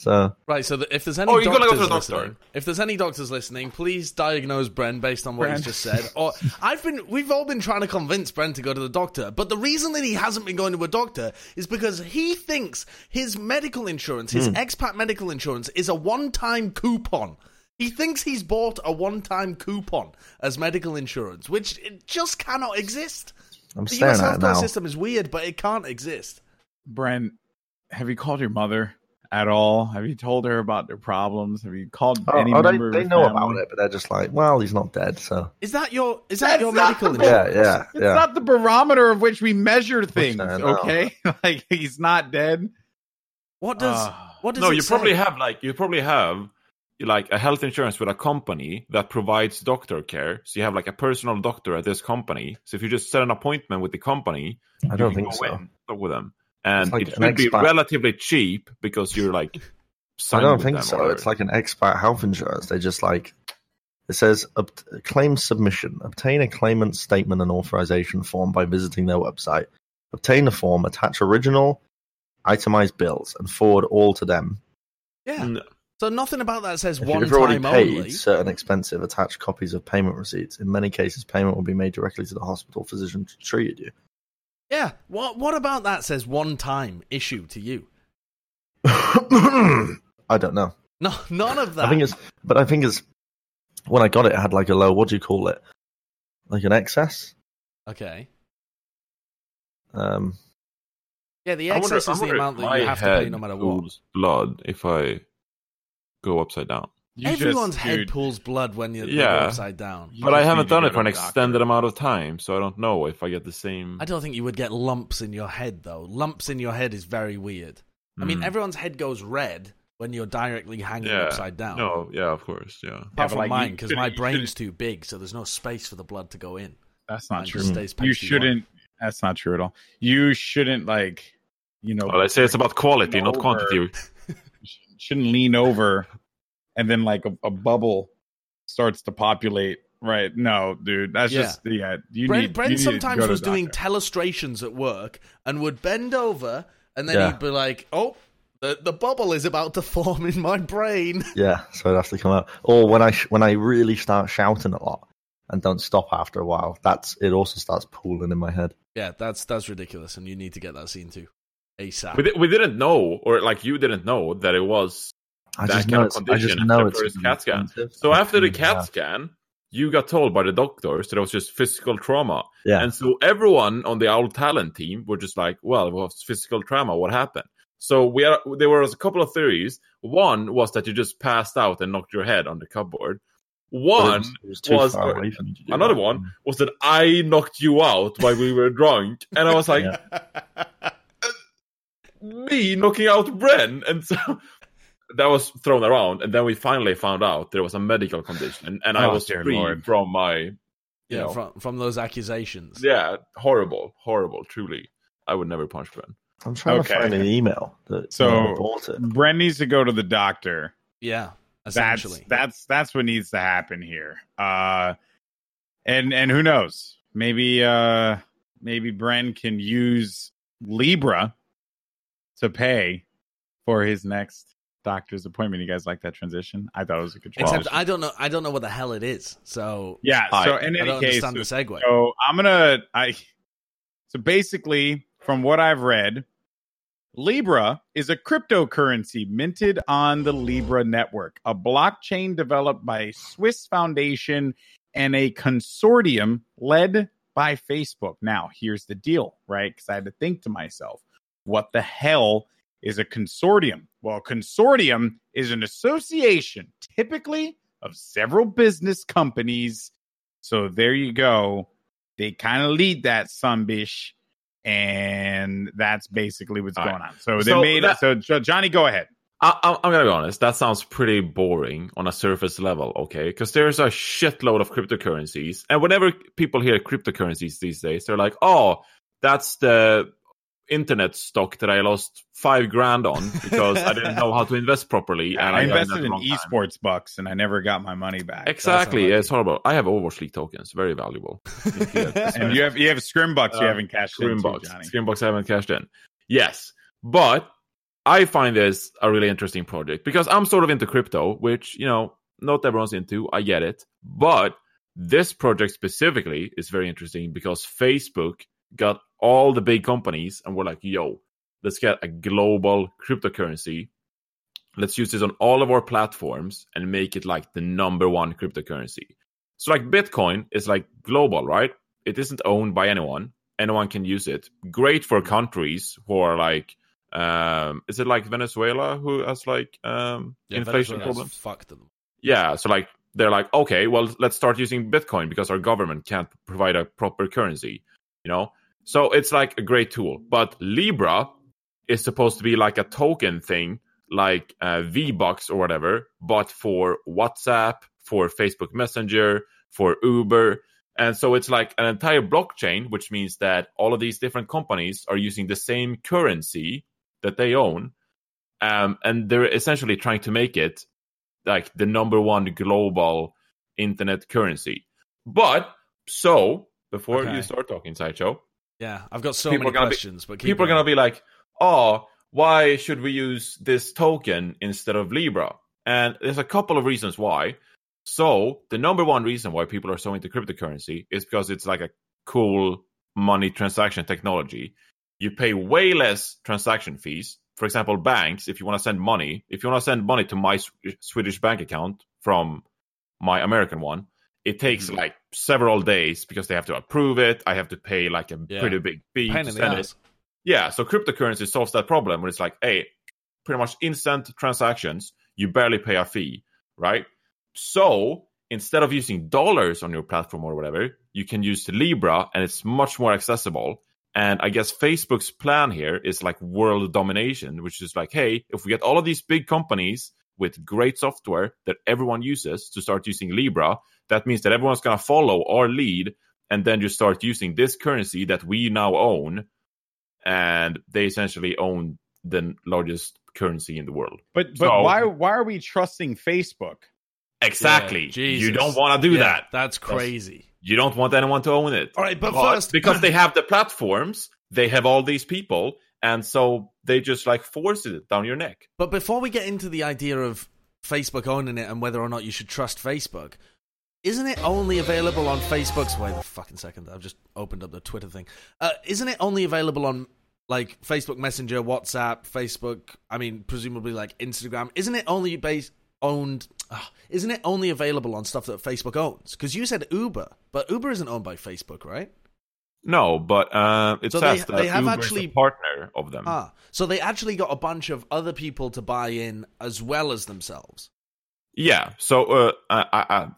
So Right, so if there's any Oh, doctors go to the doctor. listening, if there's any doctors listening, please diagnose Bren based on what he's just said. Or *laughs* I've been, we've all been trying to convince Bren to go to the doctor, but the reason that he hasn't been going to a doctor is because he thinks his medical insurance, his hmm. expat medical insurance, is a one-time coupon. He thinks he's bought a one-time coupon as medical insurance, which it just cannot exist. I'm The staring US at it healthcare now. system is weird, but it can't exist. Bren, have you called your mother at all? Have you told her about their problems? Have you called Oh, any oh, they, member of they her know family? about it, but they're just like, well, he's not dead, so Is that your is that That's your medical the- yeah, yeah, It's yeah. not the barometer of which we measure things, I know. okay? *laughs* like he's not dead. What does Ah. what does No, it you say? probably have like you probably have like a health insurance with a company that provides doctor care. So you have like a personal doctor at this company. So if you just set an appointment with the company, I don't can think go so. in, talk with them, and like it an should be relatively cheap because you're like. I don't think so. or It's like an expat health insurance. They just like it says ob- claim submission. Obtain a claimant statement and authorization form by visiting their website. Obtain the form, attach original itemized bills, and forward all to them. Yeah. No. So nothing about that says If one you've already time paid only. certain expensive, attach copies of payment receipts. In many cases, payment will be made directly to the hospital physician who treated you. Yeah. What what about that says one time issue to you? *coughs* I don't know. No, none of that. I think it's, but I think it's when I got it, it had like a low. What do you call it? Like an excess. okay. Um, Yeah, the I wonder- excess is the amount that you have to pay no matter what. pools blood if I go upside down. You Everyone's just- head dude, pools blood when you're Yeah. upside down. You But I haven't done it for an a doctor. extended amount of time, so I don't know if I get the same. I don't think you would get lumps in your head though. Lumps in your head is very weird. I mean, Hmm. everyone's head goes red when you're directly hanging yeah. upside down. No, yeah, of course, yeah. Apart but, from like, mine, because my brain's too big, so there's no space for the blood to go in. That's Mine not just true. stays You shouldn't. That's not true at all. You shouldn't like, you know, Well, I say it's about quality, not quantity. *laughs* shouldn't lean over, and then like a, a bubble starts to populate. Right? No, dude. That's Yeah. just yeah. You Bren, need. Bren you need to sometimes go was the doing telestrations at work and would bend over and then Yeah. he'd be like, "Oh, the the bubble is about to *laughs* form in my brain." yeah, so it has to come out. Or when I sh- when I really start shouting a lot and don't stop after a while, that's it. Also starts pooling in my head. yeah, that's that's ridiculous, and you need to get that scene too, ASAP. We, di- we didn't know, or like you didn't know, that it was. I That just kind know of condition know the first CAT scan. So after the Yeah. CAT scan, you got told by the doctors that it was just physical trauma. Yeah. And so everyone on the old talent team were just like, well, it was physical trauma. What happened? So we are, there was a couple of theories. One was that you just passed out and knocked your head on the cupboard. But it One was, it was was- far away from you to do another that. one was that I knocked you out while we were drunk, and I was *laughs* like, Yeah. *laughs* me knocking out Bren, and so that was thrown around, and then we finally found out there was a medical condition, and, and I Oh, was dear free Lord. from my, you yeah, know, from from those accusations. yeah, horrible, horrible, truly. I would never punch Bren. I'm trying Okay. to find an email that So- so bought. Bren needs to go to the doctor. Yeah, That's essentially. that's that's what needs to happen here. Uh, and and who knows? Maybe uh maybe Bren can use Libra to pay for his next doctor's appointment. You guys like that transition? I thought it was a good transition. Except I don't know. I don't know what the hell it is. So yeah. I- So in any don't case, the segue. so I'm gonna I. So basically, from what I've read, Libra is a cryptocurrency minted on the Libra network, a blockchain developed by a Swiss foundation and a consortium led by Facebook. Now, here's the deal, right? Because I had to think to myself, what the hell is a consortium? Well, consortium is an association, typically of several business companies. So there you go. They kind of lead that sunbish, and that's basically what's All going right. on. So they So made that- So Johnny, go ahead. I, I- I'm gonna be honest. That sounds pretty boring on a surface level, okay? Because there's a shitload of cryptocurrencies, and whenever people hear cryptocurrencies these days, they're like, "Oh, that's the internet stock that I lost five grand on because I didn't know how to invest properly." *laughs* And I at invested in wrong time." esports bucks, and I never got my money back. Exactly, it's horrible. I have Overwatch League tokens, very valuable. *laughs* and you have you have scrim bucks you Uh, haven't cashed in, too, Screenbox. Johnny. Screenbox I haven't cashed in. Yes, but I find this a really interesting project because I'm sort of into crypto, which you know not everyone's into. I get it, but this project specifically is very interesting because Facebook got all the big companies and we're like, "Yo, let's get a global cryptocurrency. Let's use this on all of our platforms and make it like the number one cryptocurrency." So like Bitcoin is like global, right? It isn't owned by anyone anyone can use it. Great for countries who are like, um, is it like Venezuela who has like um, Yeah, inflation Venezuela's problems? Fucked them. Yeah, so like they're like, okay, well, let's start using Bitcoin because our government can't provide a proper currency, you know. So it's like a great tool, but Libra is supposed to be like a token thing, like uh, V Bucks or whatever, but for WhatsApp, for Facebook Messenger, for Uber. And so it's like an entire blockchain, which means that all of these different companies are using the same currency that they own. Um, and they're essentially trying to make it like the number one global internet currency. But so before Okay. you start talking, Sideshow, Yeah, I've got so People many gonna be- questions, but people are going. gonna be like, "Oh, why should we use this token instead of Libra?" And there's a couple of reasons why. So the number one reason why people are so into cryptocurrency is because it's like a cool money transaction technology. You pay way less transaction fees. For example, banks, if you want to send money, if you want to send money to my Swedish bank account from my American one, it takes Mhm. like several days because they have to approve it. I have to pay like a Yeah. pretty big fee Pain to send it. Yeah, so cryptocurrency solves that problem where it's like, hey, pretty much instant transactions, you barely pay a fee, right? So instead of using dollars on your platform or whatever, you can use Libra and it's much more accessible. And I guess Facebook's plan here is like world domination, which is like, hey, if we get all of these big companies with great software that everyone uses to start using Libra, that means that everyone's going to follow our lead and then just start using this currency that we now own and they essentially own the largest currency in the world. But but So- why why are we trusting Facebook? Exactly. Yeah, you don't want to do Yeah, that. That's crazy. You don't want anyone to own it. All right, but first- because they have the platforms, they have all these people, and so they just like force it down your neck. But before we get into the idea of Facebook owning it and whether or not you should trust Facebook, isn't it only available on Facebook's? Wait a fucking second, I've just opened up the Twitter thing. Uh, isn't it only available on like Facebook Messenger, WhatsApp, Facebook? I mean, presumably like Instagram. Isn't it only based owned? Uh, isn't it only available on stuff that Facebook owns? Because you said Uber, but Uber isn't owned by Facebook, right? No, but uh, it So they- says that they have Uber actually- partner of them. Ah, so they actually got a bunch of other people to buy in as well as themselves. Yeah, so uh, I,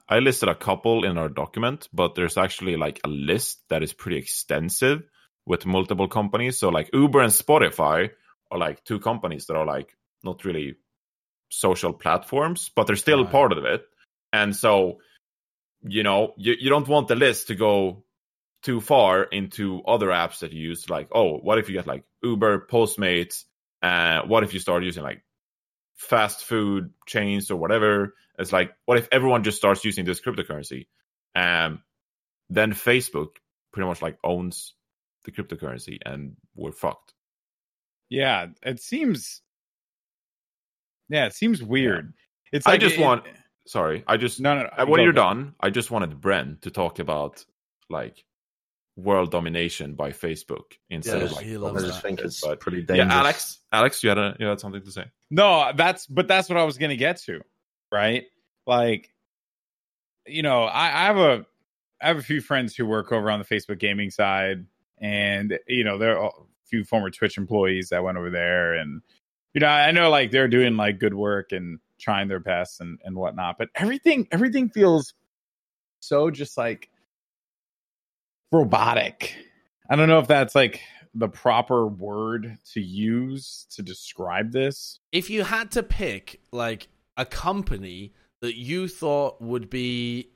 I I listed a couple in our document, but there's actually like a list that is pretty extensive with multiple companies. So like Uber and Spotify are like two companies that are like not really social platforms, but they're still Right. part of it. And so, you know, you, you don't want the list to go too far into other apps that you use. Like, oh, what if you get like Uber, Postmates? Uh, what if you start using like fast food chains or whatever. It's like, what if everyone just starts using this cryptocurrency? Um, then Facebook pretty much like owns the cryptocurrency and we're fucked. Yeah, it seems. Yeah, it seems weird. It's I just it- want, sorry, I just, no no. no uh, when you're done, I just wanted Bren to talk about like world domination by Facebook instead Yeah, of like he I loves just that. think it's But- pretty dangerous. yeah, Alex, Alex, you had a, you had something to say. No, that's but that's what I was gonna get to, right? Like, you know, I, I have a I have a few friends who work over on the Facebook gaming side, and you know, there are a few former Twitch employees that went over there, and you know, I know like they're doing like good work and trying their best and and whatnot, but everything everything feels so just like robotic. I don't know if that's like the proper word to use to describe this. if you had to pick like a company that you thought would be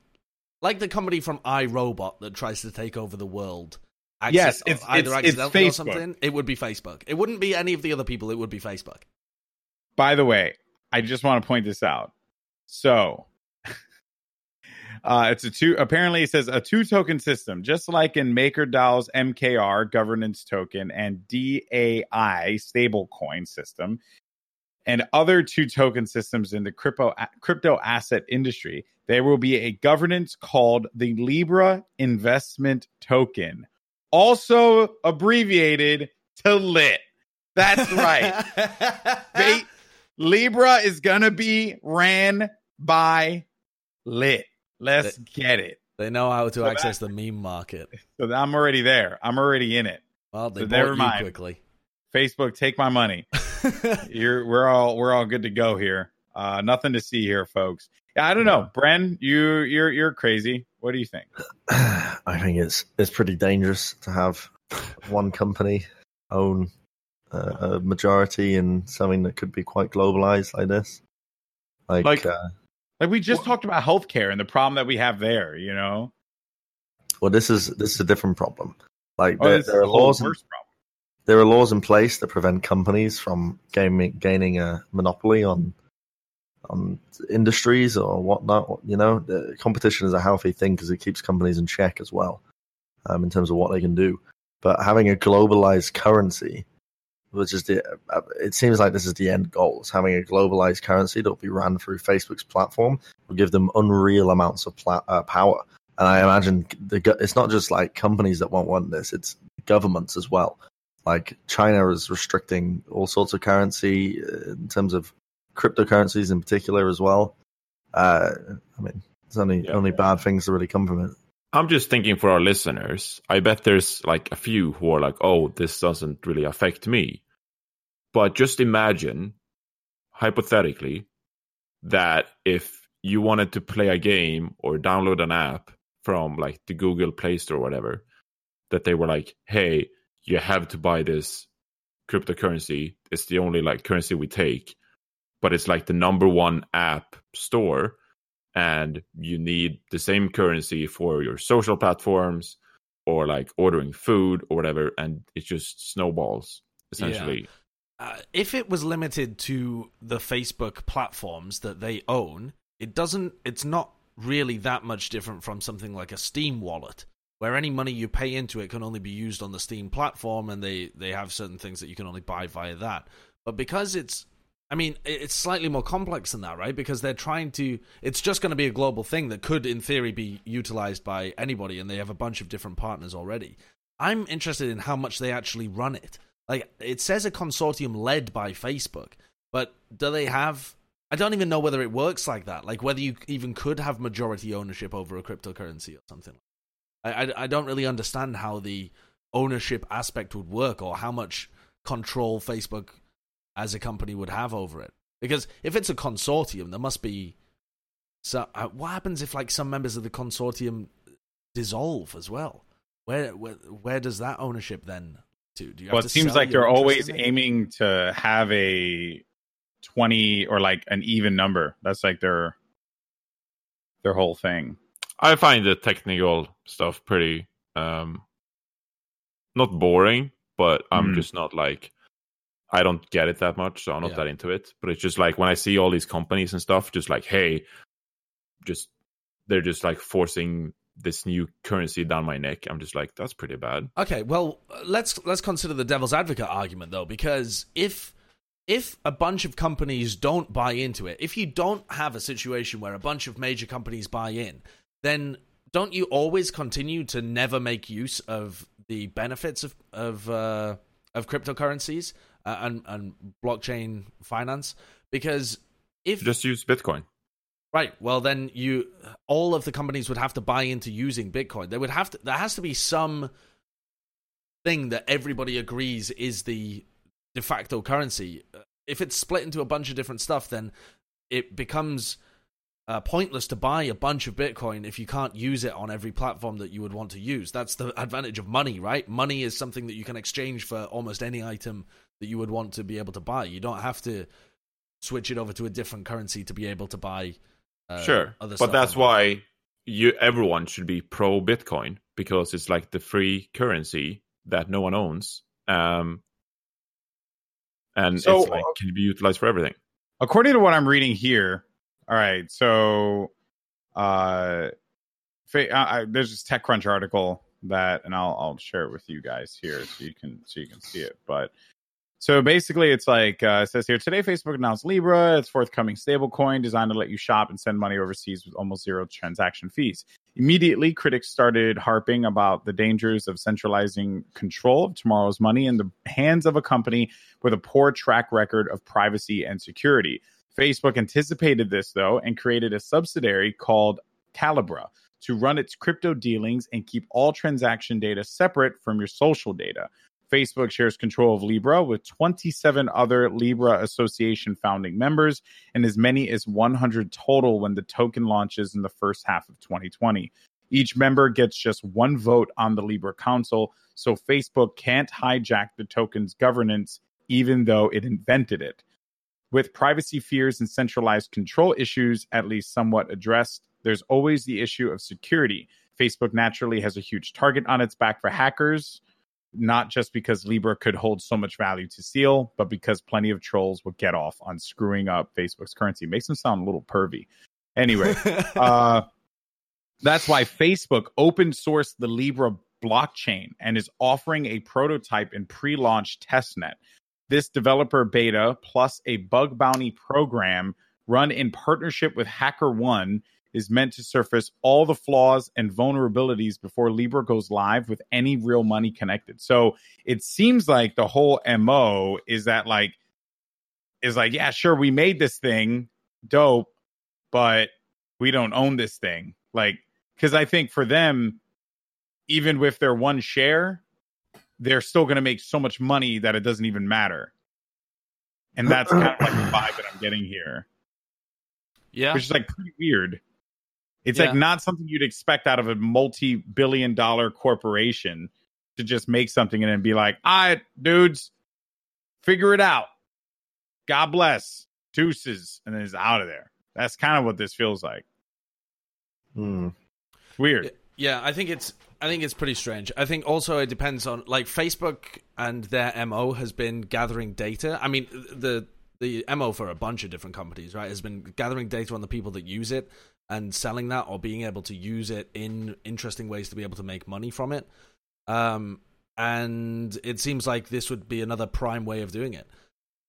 like the company from iRobot that tries to take over the world. Yes, it's- either it's- or something. It would be Facebook. It wouldn't be any of the other people. It would be Facebook. By the way, I just want to point this out. So, uh, it's a two. Apparently, it says a two token system, just like in MakerDAO's MKR governance token and DAI stablecoin system, and other two token systems in the crypto crypto asset industry. There will be a governance called the Libra Investment Token, also abbreviated to LIT. That's right. *laughs* Ba- Libra is gonna be ran by lit. Let's get it. They know how to So access the meme market. *laughs* So I'm already there. I'm already in it. Well, they So bought never you mind. quickly. Facebook, take my money. *laughs* You're we're all we're all good to go here. Uh, nothing to see here, folks. Yeah, I don't know, Bren. You you're you're crazy. What do you think? *sighs* I think it's it's pretty dangerous to have one company own uh, a majority in something that could be quite globalized like this. Like, Like- uh, Like we just talked about healthcare and the problem that we have there. You know, well, this is this is a different problem. Like oh, there, there are laws in, problem. there are laws in place that prevent companies from gaining gaining a monopoly on on industries or whatnot. You know, the competition is a healthy thing because it keeps companies in check as well, um, in terms of what they can do. But having a globalized currency, which is the, uh, it seems like this is the end goal. Is having a globalized currency that will be ran through Facebook's platform will give them unreal amounts of pla- uh, power. And I imagine the it's not just like companies that won't want this; it's governments as well. Like China is restricting all sorts of currency uh, in terms of cryptocurrencies in particular as well. Uh, I mean, there's only Yeah. only bad things that really come from it. I'm just thinking for our listeners. I bet there's like a few who are like, "Oh, this doesn't really affect me." But just imagine, hypothetically, that if you wanted to play a game or download an app from like the Google Play Store or whatever, that they were like, "Hey, you have to buy this cryptocurrency. It's the only like currency we take, but it's like the number one app store." And you need the same currency for your social platforms or like ordering food or whatever and it just snowballs essentially uh, if it was limited to the Facebook platforms that they own, it doesn't. It's not really that much different from something like a Steam wallet, where any money you pay into it can only be used on the Steam platform, and they they have certain things that you can only buy via that. But because it's I mean, it's slightly more complex than that, right? Because they're trying to. It's just going to be a global thing that could, in theory, be utilized by anybody, and they have a bunch of different partners already. I'm interested in how much they actually run it. Like, it says a consortium led by Facebook, but do they have. I don't even know whether it works like that. Like, whether you even could have majority ownership over a cryptocurrency or something. I, I, I don't really understand how the ownership aspect would work or how much control Facebook as a company would have over it. Because if it's a consortium, there must be. So, uh, what happens if like some members of the consortium dissolve as well? Where where where does that ownership then to? Do you have Well, to it seems like they're always aiming to have a 20 or like an even number. That's like their their whole thing. i find the technical stuff pretty um not boring but i'm Mm. just not like i don't get it that much so i'm not Yeah. that into it. But it's just like when i see all these companies and stuff just like hey just they're just like forcing this new currency down my neck i'm just like that's pretty bad. Okay, well, let's let's consider the devil's advocate argument though, because if if a bunch of companies don't buy into it, if you don't have a situation where a bunch of major companies buy in, then don't you always continue to never make use of the benefits of of uh, of cryptocurrencies uh, and and blockchain finance? Because if Just use Bitcoin. Right. Well, then you all of the companies would have to buy into using Bitcoin. There would have to there has to be some thing that everybody agrees is the de facto currency. If it's split into a bunch of different stuff, then it becomes uh, pointless to buy a bunch of Bitcoin if you can't use it on every platform that you would want to use. That's the advantage of money, right? Money is something that you can exchange for almost any item that you would want to be able to buy. You don't have to switch it over to a different currency to be able to buy. Uh, sure, other but stuff that's on it. why you everyone should be pro Bitcoin because it's like the free currency that no one owns, um, and So- it's like can be utilized for everything. according to what I'm reading here, all right, so uh, fa- I, I, there's this TechCrunch article that, and I'll I'll share it with you guys here so you can so you can see it. But so basically, it's like uh, it says here today, Facebook announced Libra, its forthcoming stablecoin designed to let you shop and send money overseas with almost zero transaction fees. Immediately, critics started harping about the dangers of centralizing control of tomorrow's money in the hands of a company with a poor track record of privacy and security. Facebook anticipated this, though, and created a subsidiary called Calibra to run its crypto dealings and keep all transaction data separate from your social data. Facebook shares control of Libra with 27 other Libra Association founding members and as many as 100 total when the token launches in the first half of 2020. Each member gets just one vote on the Libra Council, so Facebook can't hijack the token's governance even though it invented it. With privacy fears and centralized control issues at least somewhat addressed, there's always the issue of security. Facebook naturally has a huge target on its back for hackers, not just because Libra could hold so much value to steal, but because plenty of trolls will get off on screwing up Facebook's currency. Makes them sound a little pervy. Anyway, *laughs* uh, that's why Facebook open sourced the Libra blockchain and is offering a prototype and pre-launch testnet. This developer beta plus a bug bounty program run in partnership with HackerOne is meant to surface all the flaws and vulnerabilities before Libra goes live with any real money connected. So it seems like the whole MO is that like is like, yeah, sure, we made this thing dope, but we don't own this thing. Like, because I think for them, even with their one share, they're still going to make so much money that it doesn't even matter. And that's kind of like the vibe that I'm getting here, yeah, which is like pretty weird. It's Yeah. like not something you'd expect out of a multi-billion dollar corporation to just make something and then be like, "All right, dudes, figure it out. God bless, deuces," and then it's out of there. That's kind of what this feels like. Hmm. It's weird. Yeah, I think it's I think it's pretty strange. I think also it depends on like Facebook and their MO has been gathering data. I mean the the MO for a bunch of different companies, right, has been gathering data on the people that use it and selling that or being able to use it in interesting ways to be able to make money from it. Um and it seems like this would be another prime way of doing it.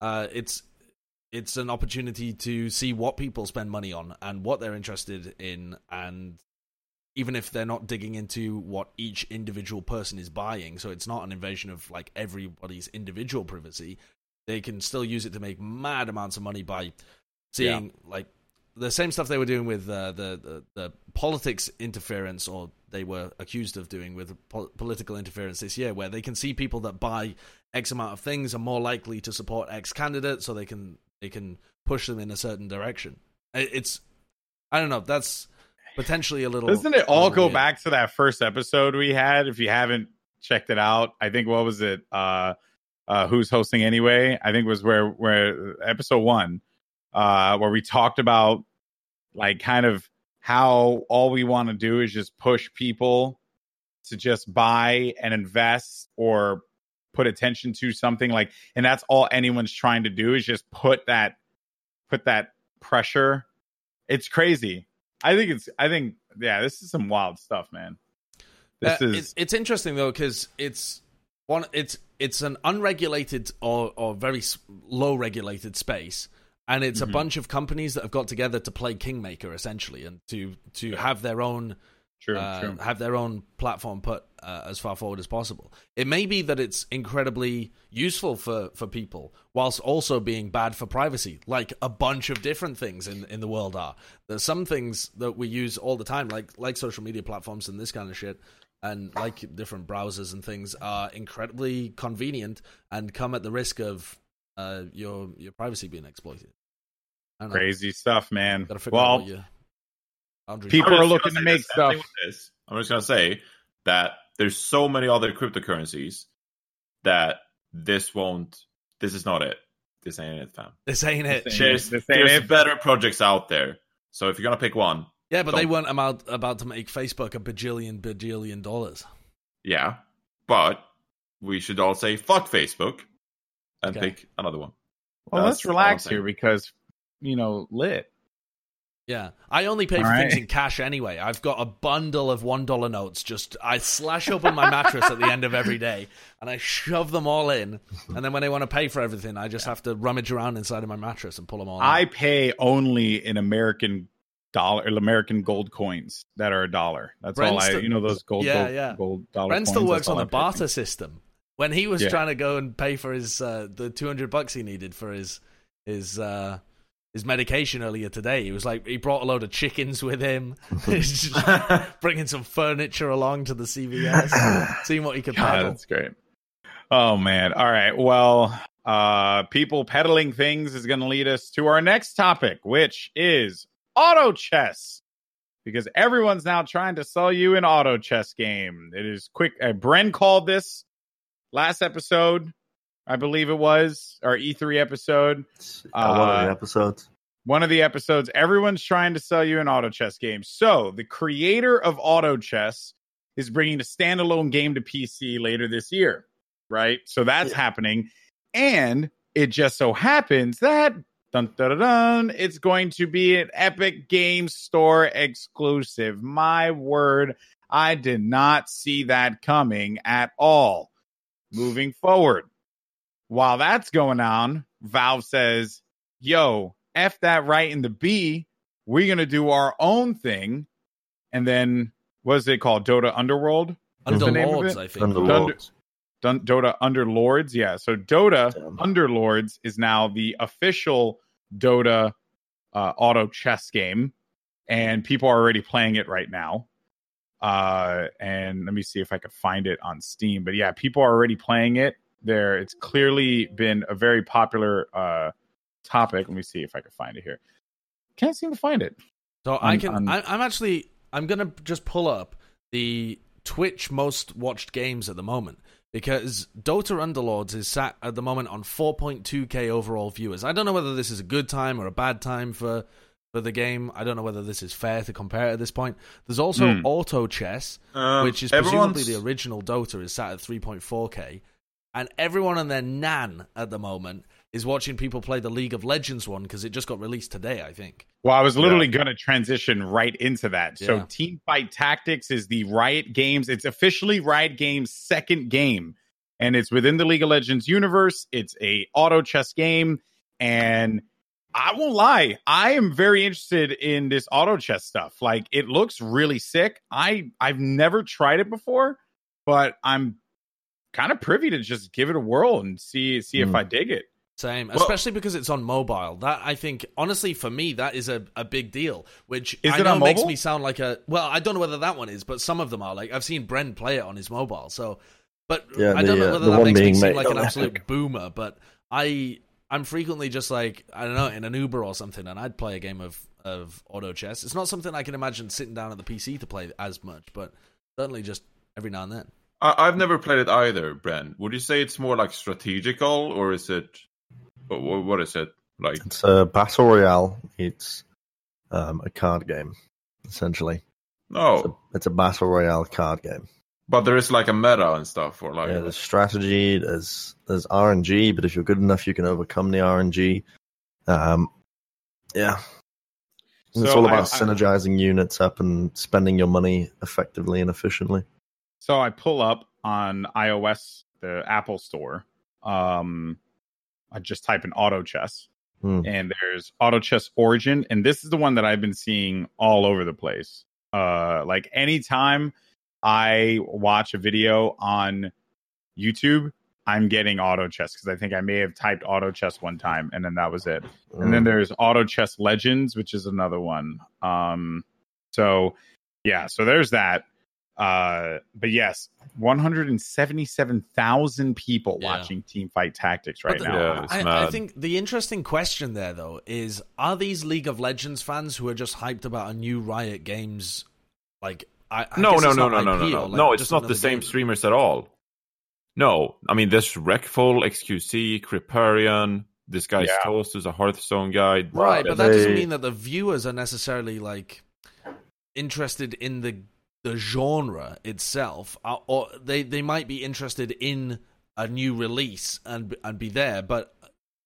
Uh it's it's an opportunity to see what people spend money on and what they're interested in and even if they're not digging into what each individual person is buying so it's not an invasion of like everybody's individual privacy they can still use it to make mad amounts of money by seeing like the same stuff they were doing with uh, the, the the politics interference or they were accused of doing with pol- political interference this year where they can see people that buy x amount of things are more likely to support x candidate so they can they can push them in a certain direction it's i don't know that's potentially a little Doesn't it all go weird. back to that first episode we had? If you haven't checked it out, I think what was it? Uh, uh, who's hosting anyway? I think it was where where episode one, uh, where we talked about like kind of how all we want to do is just push people to just buy and invest or put attention to something like, and that's all anyone's trying to do is just put that put that pressure. It's crazy. I think it's. I think yeah, this is some wild stuff, man. This Uh, is it's, it's interesting though because it's one it's it's an unregulated or or very low regulated space and it's Mhm. a bunch of companies that have got together to play kingmaker essentially and to to have their own True, uh, true. have their own platform put uh, as far forward as possible. It may be that it's incredibly useful for, for people, whilst also being bad for privacy, like a bunch of different things in, in the world are. There's some things that we use all the time, like like social media platforms and this kind of shit, and like different browsers and things are incredibly convenient and come at the risk of uh, your your privacy being exploited. I don't know. Crazy stuff, man. Gotta figure out Well, what people are. are I'm just looking gonna make the same thing stuff. this. I'm just gonna say that there's so many other cryptocurrencies that this won't. This is not it. This ain't it, fam. This ain't it. This ain't There's, This ain't there's it. better projects out there. So if you're gonna pick one, Yeah, but they Don't- weren't about about to make Facebook a bajillion bajillion dollars. yeah, but we should all say fuck Facebook and Okay. pick another one. Well, That's let's relax here because you know lit. Yeah, I only pay for All things right. in cash anyway. I've got a bundle of one dollar notes. Just I slash open my mattress at the end of every day, and I shove them all in. And then when I want to pay for everything, I just have to rummage around inside of my mattress and pull them all. Out. I out. pay only in American dollar, American gold coins that are a dollar. That's Bren all I. You know those gold, Yeah, gold, yeah. gold dollar. Bren still coins, works on the barter system. When he was Yeah. trying to go and pay for his uh, the two hundred bucks he needed for his his uh, his medication earlier today, he was like he brought a load of chickens with him, *laughs* *laughs* bringing some furniture along to the CVS, *clears throat* seeing what he could God, that's great. Oh man. All right. Well, uh people peddling things is going to lead us to our next topic, which is auto chess. Because everyone's now trying to sell you an auto chess game. It is quick. Uh, Bren called this last episode, I believe it was, our E3 episode. Uh, one of Uh, the episodes. one of the episodes, everyone's trying to sell you an auto chess game. So the creator of auto chess is bringing a standalone game to PC later this year, right? So that's Yeah. happening, and it just so happens that dun, dun, dun, dun, it's going to be an Epic Game Store exclusive. My word, I did not see that coming at all. Moving forward, while that's going on, Valve says, "Yo, f that right in the B. We're gonna do our own thing." And then what's it called? Dota Underworld, What's the name Underlords. I think. Underlords. Dun- Dota Underlords. Yeah, so Dota Damn. Underlords is now the official Dota uh, auto chess game, and people are already playing it right now. Uh, and let me see if I could find it on Steam. But yeah, people are already playing it. There, it's clearly been a very popular uh, topic. Let me see if I can find it here. Can't seem to find it. So I can. on- I, I'm actually. I'm gonna just pull up the Twitch most watched games at the moment because Dota Underlords is sat at the moment on 4.2k overall viewers. I don't know whether this is a good time or a bad time for for the game. I don't know whether this is fair to compare at this point. There's also Hmm. Auto Chess, Um, which is presumably everyone's- the original Dota, is sat at 3.4k, and everyone and their nan at the moment is watching people play the League of Legends one because it just got released today, I think. Well, I was literally going to transition right into that. So, Yeah. Teamfight Tactics is the Riot Games. It's officially Riot Games' second game, and it's within the League of Legends universe. It's a auto chess game, and I won't lie, I am very interested in this auto chess stuff. Like, it looks really sick. I I've never tried it before, but I'm kind of privy to just give it a whirl and see see if Hmm. I dig it. Same, Well- especially because it's on mobile. That I think, honestly, for me, that is a, a big deal. Which Is I it know on makes me sound like a well. I don't know whether that one is, but some of them are. Like I've seen Bren play it on his mobile. So, but Yeah, I don't the, know uh, whether the that one makes me seem made like an *laughs* absolute Epic. *laughs* boomer. But I I'm frequently just like I don't know in an Uber or something, and I'd play a game of of auto chess. It's not something I can imagine sitting down at the PC to play as much, but certainly just every now and then. I, I've never played it either, Bren. Would you say it's more like strategical, or is it? What, is it like? It's a battle royale. It's um, a card game, essentially. It's a, No, it's a battle royale card game. but there is like a meta and stuff, or like Yeah, there's strategy, there's there's RNG, but if you're good enough, you can overcome the RNG. Um, yeah, And it's So all about I- synergizing units up and spending your money effectively and efficiently. So I pull up on iOS, the Apple Store. Um, I just type in auto chess, Hmm. and there's auto chess origin, and this is the one that I've been seeing all over the place. Uh, like anytime I watch a video on YouTube, I'm getting auto chess because I think I may have typed auto chess one time and then that was it. And then there's auto chess legends, which is another one. Um, so yeah, so there's that. Uh, but yes, 177,000 people Yeah. watching Teamfight Tactics right the- now. Yeah, I, I think the interesting question there, though, is are these League of Legends fans who are just hyped about a new Riot Games? Like, I, I no, guess no, no, not no, no, no, IP no. or, like, no, it's just not the same game. streamers at all. No, I mean there's Reckful, XQC, Kripparrian. This guy's Yeah. Toast is a Hearthstone guy. Right, but that They- doesn't mean that the viewers are necessarily like interested in the the genre itself, uh, or they they might be interested in a new release and and be there. But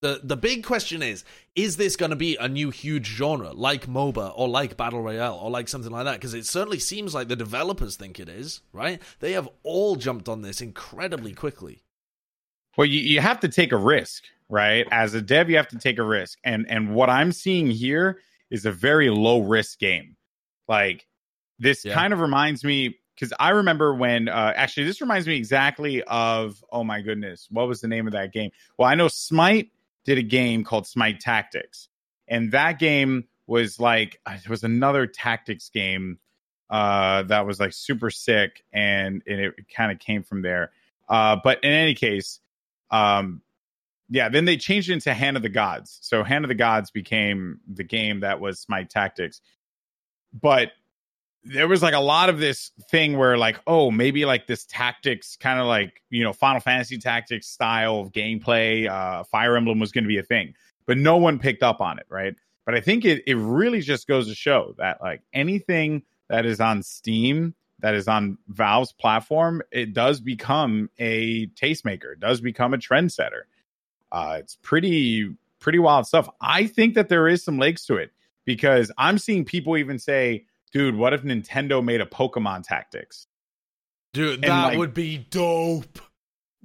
the the big question is: Is this going to be a new huge genre like MOBA or like Battle Royale or like something like that? Because it certainly seems like the developers think it is. Right? They have all jumped on this incredibly quickly. Well, you, you have to take a risk, right? As a dev, you have to take a risk. And and what I'm seeing here is a very low risk game. Like this Yeah. kind of reminds me because I remember when uh actually this reminds me exactly of oh my goodness, what was the name of that game? Well, I know Smite did a game called Smite Tactics. And that game was like it was another tactics game uh that was like super sick and, and it kind of came from there. Uh but in any case, um yeah then they changed it into hand of the gods so hand of the gods became the game that was smite tactics but there was like a lot of this thing where like oh maybe like this tactics kind of like you know final fantasy tactics style of gameplay uh fire emblem was going to be a thing but no one picked up on it right? But i think it, it really just goes to show that like anything that is on steam that is on valve's platform it does become a tastemaker does become a trendsetter. Uh it's pretty pretty wild stuff. I think that there is some legs to it because i'm seeing people even say dude what if nintendo made a pokemon tactics Dude, And, that like- would be dope.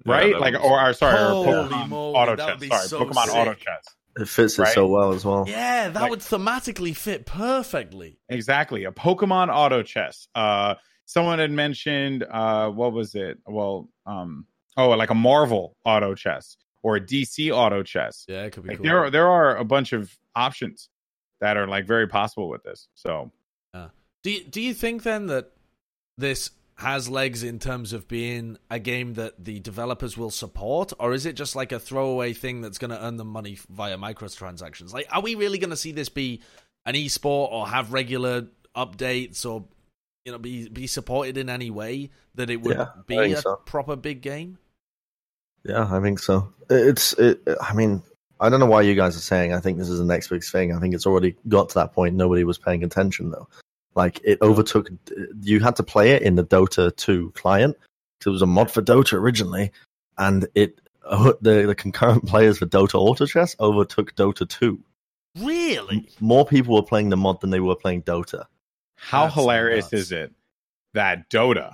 Right that like was- or, or sorry or pokemon moly, auto chess sorry so pokemon sick. auto chess It fits it Right? so well as well. Yeah, that Like- would thematically fit perfectly. Exactly. A Pokemon auto chess. Uh someone had mentioned uh what was it? Well, um oh like a Marvel auto chess or a DC auto chess. Yeah, it could be Like cool. there are there are a bunch of options that are like very possible with this. So Do you, do you think then that this has legs in terms of being a game that the developers will support, or is it just like a throwaway thing that's going to earn them money via microtransactions? Like, are we really going to see this be an esport or have regular updates or you know be be supported in any way that it would Yeah, be a so. proper big game? Yeah, I think so. It's, it, I mean, I don't know why you guys are saying I think this is the next big thing. I think it's already got to that point. Nobody was paying attention though. Like it overtook. You had to play it in the Dota 2 client because it was a mod for Dota originally, and it uh, *laughs* the the concurrent *laughs* players for Dota Auto Chess overtook Dota 2. Really? More people were playing the mod than they were playing Dota. how That's hilarious nuts. is it that Dota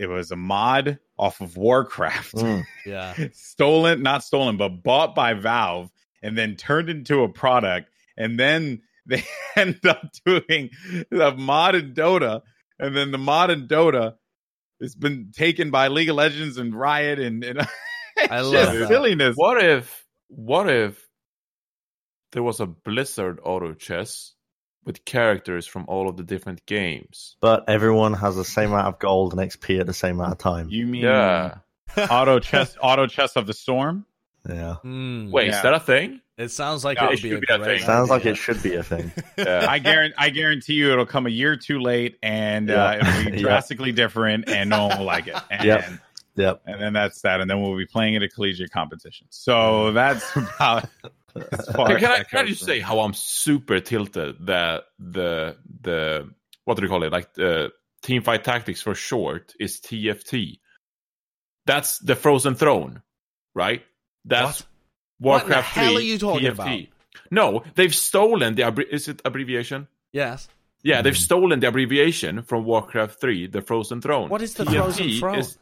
it was a mod off of Warcraft. Mm. *laughs* Yeah. stolen, not stolen, but bought by Valve and then turned into a product. And then they *laughs* end up doing the mod in Dota. And then the mod in Dota has been taken by League of Legends and Riot and, and *laughs* I love just that. silliness. What if what if there was a Blizzard auto chess with characters from all of the different games? But everyone has the same amount of gold and XP at the same amount of time. You mean Yeah. auto chess auto chess of the storm? Yeah. Hmm. Wait, Yeah. is that a thing? it sounds like Yeah, it it would be should a be thing. Sounds like it should be a thing. *laughs* Yeah. I guarantee I guarantee you it'll come a year too late and uh, it'll be *laughs* Yeah. drastically different and no one will like it. *laughs* And, Yep. Yep. and then that's that. And then we'll be playing at a collegiate competition. So that's about as far Can, as I can I just say how I'm super tilted that the the what do you call it like the team fight tactics for short is TFT. That's the Frozen Throne, right? That's What in the Warcraft hell 3 are you talking TFT. No, they've stolen the abbre- is it abbreviation? Yes. Yeah, they've stolen the abbreviation from Warcraft 3, the Frozen Throne. What is the TFT Frozen Throne? is-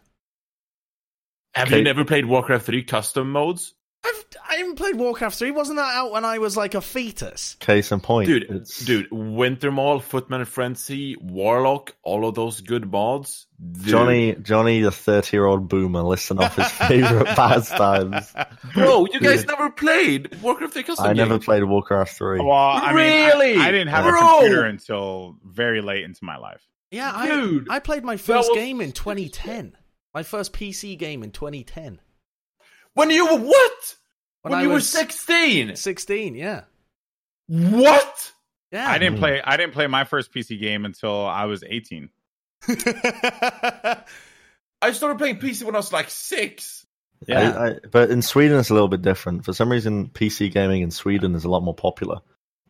have Okay. you never played Warcraft 3 custom modes? I've, I I even played Warcraft 3. Wasn't that out when I was like a fetus? Case in point, Dude, it's- dude, Wintermaul, Footman Frenzy, Warlock, all of those good mods. Dude. Johnny, Johnny, the thirty-year-old boomer, listing off his *laughs* favorite pastimes. bro, you guys never played Warcraft 3 custom I never played Warcraft three. Well, I mean, I- Really? I, didn't have Bro! a computer until very late into my life. Yeah, I, Dude, I played my first was- game in 2010. My first PC game in 2010. When you were what? When, When, you were 16? 16, yeah. What? Yeah. I didn't play. I didn't play my first PC game until I was 18. *laughs* I started playing PC when I was like six. Yeah. I, I, but in Sweden, it's a little bit different. For some reason, PC gaming in Sweden is a lot more popular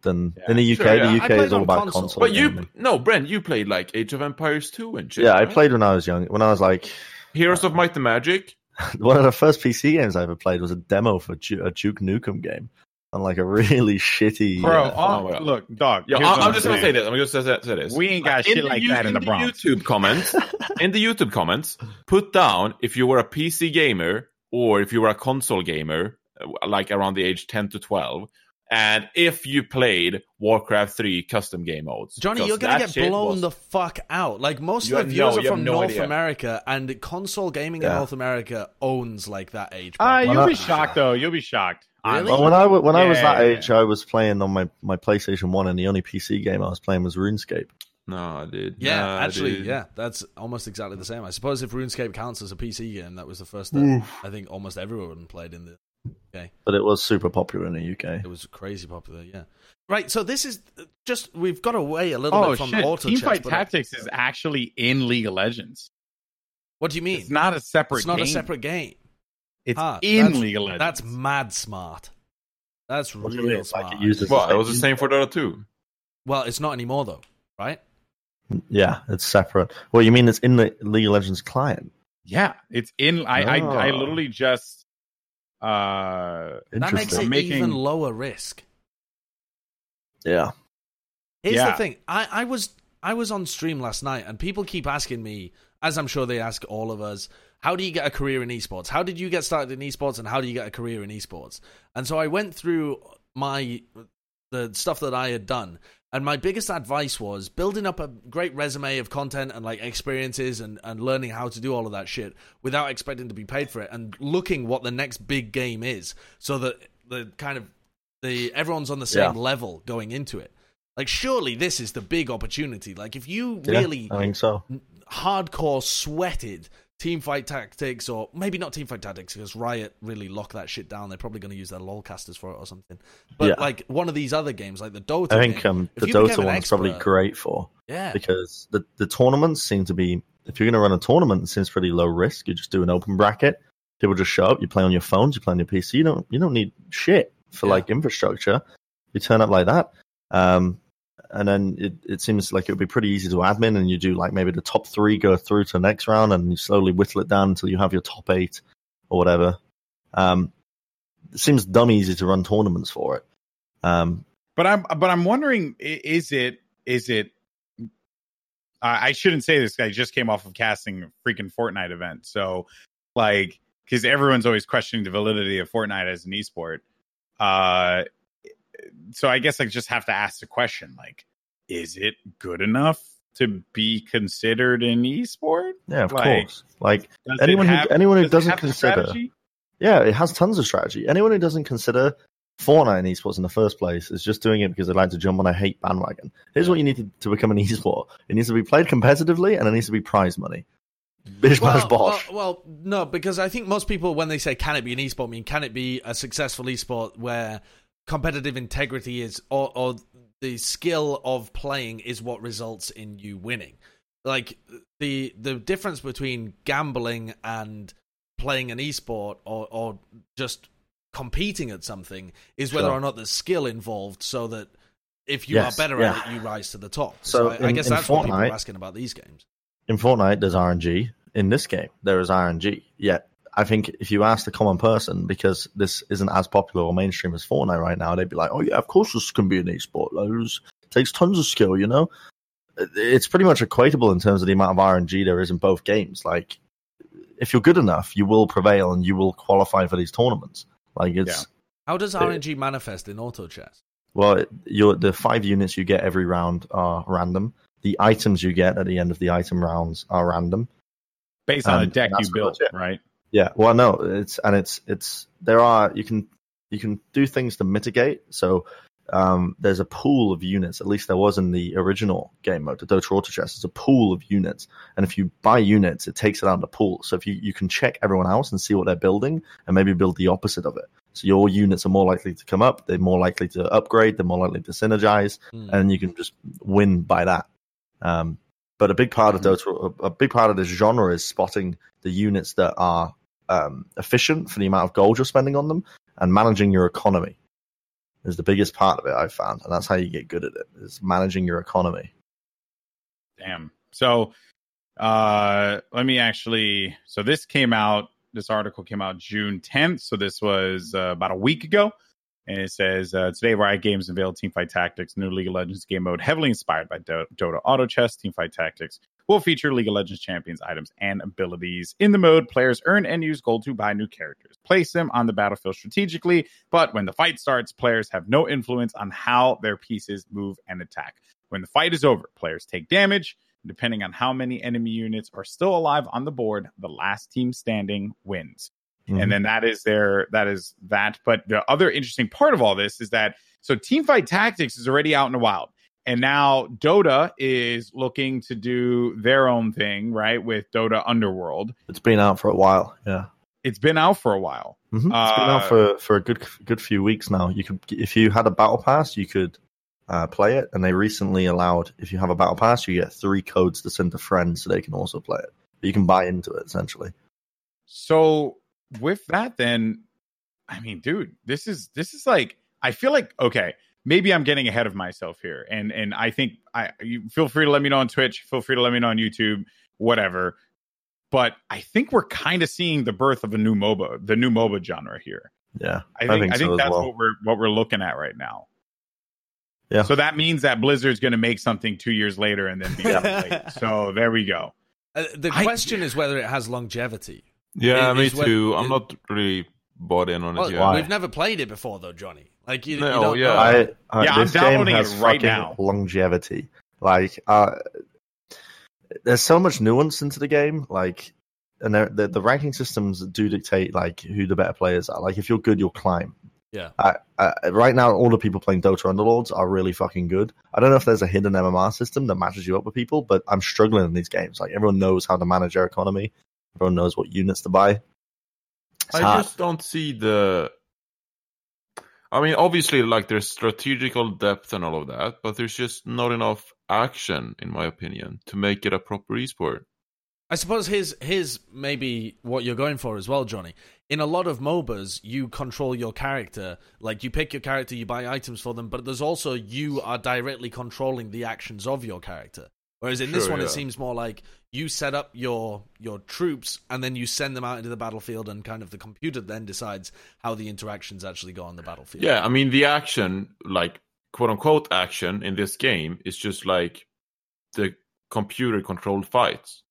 than Yeah. in the UK. Sure, yeah. The UK is all about console. console. But you, no, Bren, you played like Age of Empires 2 and shit. yeah, I played when I was young. When I was like, Heroes of Might and Magic. *laughs* one of the first PC games I ever played was a demo for Ju- a Duke Nukem game on like a really *laughs* shitty. Bro, uh, oh, well. look, dog. Yeah, here's I, what I'm just gonna say this. I'm just gonna say, say this. We ain't got In shit like you- that in the Bronx. YouTube comments, *laughs* in the YouTube comments, put down if you were a PC gamer or if you were a console gamer, uh, like around the age 10 to 12, and if you played Warcraft 3 custom game modes. Johnny, you're gonna get blown was- the fuck out. Like most You of the viewers no, are from no North idea. America, and console gaming in North America owns like that age. Uh, you'll be shocked though. You'll be shocked. Really? Well, when I w- when I was that age, I was playing on my, my PlayStation One, and the only PC game I was playing was RuneScape. No, dude. Yeah, Nah, actually, dude. yeah, that's almost exactly the same. I suppose if RuneScape counts as a PC game, that was the first that I think almost everyone played in the. But it was super popular in the UK. It was crazy popular, yeah. Right, so this is just we've got away a little Oh bit from shit! auto Teamfight chess, but- Tactics is actually in League of Legends. What do you mean? It's not a separate. Game. It's not a separate game. It's Ah, in that's- League of Legends. That's mad smart. That's What do you mean? real It's like smart. it uses- Well, it was the same for Dota 2. well, it's not anymore though, right? Yeah, it's separate. Well, you mean it's in the League of Legends client? yeah. It's in. I I, I Oh. literally just. Uh, That makes it Making- even lower risk. Yeah. Here's Yeah. the thing. I, I was I was on stream last night and people keep asking me, as I'm sure they ask all of us, how do you get a career in esports? How did you get started in esports and how do you get a career in esports? And so I went through my the stuff that I had done. And my biggest advice was building up a great resume of content and like experiences and, and learning how to do all of that shit without expecting to be paid for it and looking what the next big game is so that the kind of the everyone's on the same Yeah. level going into it. Like surely this is the big opportunity. Like if you Yeah, really I think so. hardcore sweated team fight tactics or maybe not team fight tactics because riot really locked that shit down they're probably going to use their lolcasters for it or something but Yeah. like one of these other games like the dota I think game, um, the Dota one's probably great for yeah because the, the tournaments seem to be if you're going to run a tournament, it seems pretty low risk. You just do an open bracket. People just show up. You play on your phones. You play on your PC. You don't you don't need shit for Yeah. like infrastructure. You turn up like that, um, and then it, it seems like it would be pretty easy to admin. And you do like maybe the top three go through to the next round, and you slowly whittle it down until you have your top eight or whatever. Um, it seems dumb easy to run tournaments for it. Um, but I'm but I'm wondering, is it is it? I shouldn't say this. I just came off of casting a freaking Fortnite event, so like because everyone's always questioning the validity of Fortnite as an esport. Uh, so I guess I just have to ask the question: like, is it good enough to be considered an esport? yeah, of Like, course. Like Anyone it who- have, anyone who does doesn't consider- strategy? Yeah, it has tons of strategy. Anyone who doesn't consider Fortnite an esports in the first place is just doing it because they like to jump on a hate bandwagon. Here's what you need to, to become an *laughs* esport. It needs to be played competitively and it needs to be prize money. Bish bash well, bosh. well, well, no, because I think most people, when they say "can it be an esport," mean can it be a successful esport where competitive integrity is, or, or the skill of playing is what results in you winning. Like the the difference between gambling and playing an esport, or or just competing at something, is whether Sure. or not there's skill involved, so that if you Yes, are better yeah. at it, you rise to the top. So So, I, I guess in that's what people are asking about these games. In Fortnite, there's RNG. In this game, there is RNG. Yet, I think if you ask the common person, because this isn't as popular or mainstream as Fortnite right now, they'd be like, oh, yeah, of course this can be an esport. Like, this takes tons of skill, you know? It's pretty much equatable in terms of the amount of RNG there is in both games. Like, if you're good enough, you will prevail and you will qualify for these tournaments. Like, it's How does RNG manifest in auto chess? Well, it- your the five units you get every round are random. The items you get at the end of the item rounds are random. Based on the Um, deck you built, right? Yeah, well, no, it's and it's it's there are you can you can do things to mitigate. So um, there's a pool of units. At least there was in the original game mode, the Dota Auto Chess. There's a pool of units, and if you buy units, it takes it out of the pool. So if you you can check everyone else and see what they're building, and maybe build the opposite of it. So your units are more likely to come up. They're more likely to upgrade. They're more likely to synergize Hmm. and you can just win by that. Um, but a big part of Dota, a, a big part of this genre is spotting the units that are um, efficient for the amount of gold you're spending on them and managing your economy is the biggest part of it I've found, and that's how you get good at it is managing your economy. Damn. So uh let me actually so this came out this article came out June 10th, so this was uh, about a week ago. And it says uh, today, Riot Games unveiled Teamfight Tactics, new League of Legends game mode, heavily inspired by Do- Dota Auto Chess. Teamfight Tactics will feature League of Legends champions, items, and abilities. In the mode, players earn and use gold to buy new characters. Place them on the battlefield strategically, but when the fight starts, players have no influence on how their pieces move and attack. When the fight is over, players take damage. Depending on how many enemy units are still alive on the board, the last team standing wins Mhm. and then that is their that is that but the other interesting part of all this is that so teamfight tactics is already out in the wild and now dota is looking to do their own thing right with dota Underlords it's been out for a while. Yeah. it's been out for a while Mhm. It's been Uh, out for, for a good good few weeks now. You could, if you had a battle pass, you could uh, play it. And they recently allowed, if you have a battle pass, you get three codes to send to friends so they can also play it. But you can buy into it essentially. so with that then i mean dude this is this is like i feel like okay maybe i'm getting ahead of myself here and and i think i you feel free to let me know on twitch feel free to let me know on youtube whatever but i think we're kind of seeing the birth of a new moba the new moba genre here Yeah, i think i think, so as that's well. what we're what we're looking at right now Yeah. so that means that blizzard's going to make something two years later and then be up late. *laughs* so there we go Uh, the I- question is whether it has longevity. Yeah, It me is what- too. I'm it- not really bought in on it Well, yet. We've never played it before, though, Johnny. Like you, you No, don't yeah. I, I, Yeah, I'm this game downloading has it right fucking now. Longevity, like, uh, there's so much nuance into the game. Like, and they're- the the ranking systems do dictate like who the better players are. Like, if you're good, you'll climb. Yeah. Uh, uh, right now, all the people playing Dota Underlords are really fucking good. I don't know if there's a hidden MMR system that matches you up with people, but I'm struggling in these games. Like, everyone knows how to manage their economy. Everyone knows what units to buy. It's I hard. just don't see the. I mean, obviously, like there's strategical depth and all of that, but there's just not enough action, in my opinion, to make it a proper esport. I suppose here's here's maybe what you're going for as well, Johnny. In a lot of MOBAs, you control your character. Like you pick your character, you buy items for them, but there's also you are directly controlling the actions of your character. Whereas in this Sure, one, it seems more like you set up your your troops and then you send them out into the battlefield, and kind of the computer then decides how the interactions actually go on the battlefield. Yeah, I mean, the action, like quote unquote action in this game, is just like the computer controlled fights.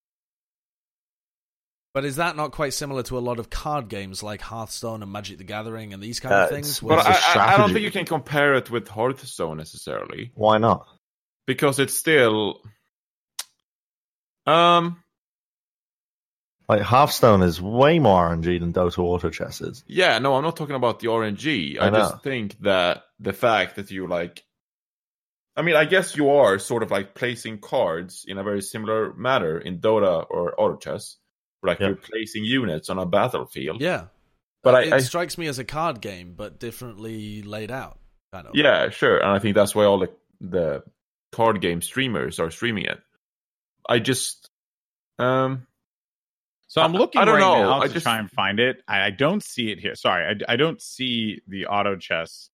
But is that not quite similar to a lot of card games like Hearthstone and Magic the Gathering and these kind Uh, of things? Well, But it's a I, I- I don't think you can compare it with Hearthstone necessarily Why not? because it's still. Um. Like Hearthstone is way more RNG than Dota Auto Chess is. Yeah, no, I'm not talking about the RNG. I, I just think that the fact that you like, I mean, I guess you are sort of like placing cards in a very similar manner in Dota or Auto Chess, like Yeah. you're placing units on a battlefield. yeah. but I, it I strikes me as a card game, but differently laid out. Kind of. yeah, sure, and I think that's why all the the card game streamers are streaming it. I just, um, So I'm looking I don't right know. now I to just- try and find it. I, I don't see it here. Sorry, I, I don't see the auto chess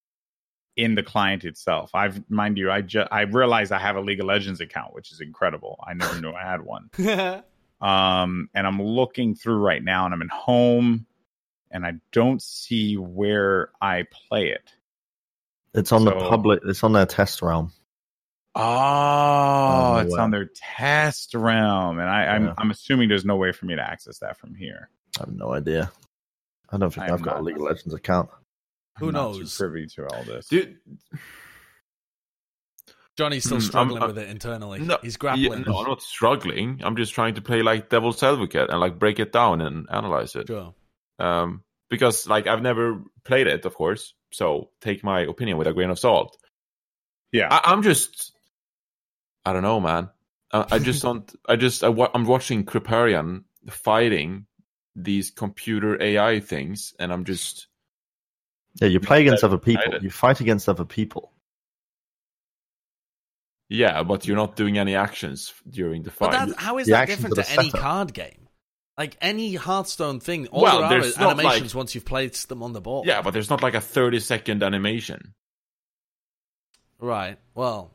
in the client itself. I've mind you, I just I realized I have a League of Legends account, which is incredible. I never knew I had one. *laughs* Um, and I'm looking through right now, and I'm in home, and I don't see where I play it. It's on the public. It's on their test realm. Oh, Oh, it's wow. on their test realm, and I, I'm Yeah. I'm assuming there's no way for me to access that from here. I have no idea. I don't think I I've got a not- League of Legends account. Who I'm not too knows? privy to all this. Dude, Johnny's still Hmm, I'm- struggling I'm- with it internally. no, He's yeah, grappling. no, I'm not struggling. I'm just trying to play like devil's advocate and like break it down and analyze it. Sure. Um, because like I've never played it, of course. So take my opinion with a grain of salt. Yeah. I, I'm just, I don't know, man. I, I just *laughs* don't. I just I, I'm watching Kripparrian fighting these computer AI things, and I'm just Yeah, you play against other people. excited. You fight against other people. yeah, but you're not doing any actions during the fight. that, how is The that different to any setup. card game? Like any Hearthstone thing, all Well, there are there's is not animations like- once you've placed them on the board. yeah, but there's not like a 30 second animation. Right. Well,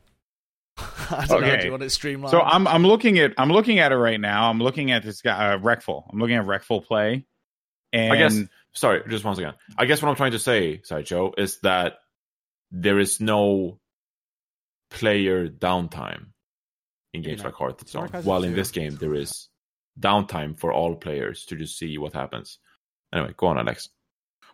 I don't know. Okay. Do you want it streamlined? So I'm I'm looking at I'm looking at it right now. I'm looking at this guy uh, Reckful. I'm looking at Reckful play, and I guess. Sorry, just once again. I guess what I'm trying to say, Sideshow, is that there is no player downtime in games know, like Hearthstone. Sarcasm While in this game, there is downtime for all players to just see what happens. Anyway, go on, Alex.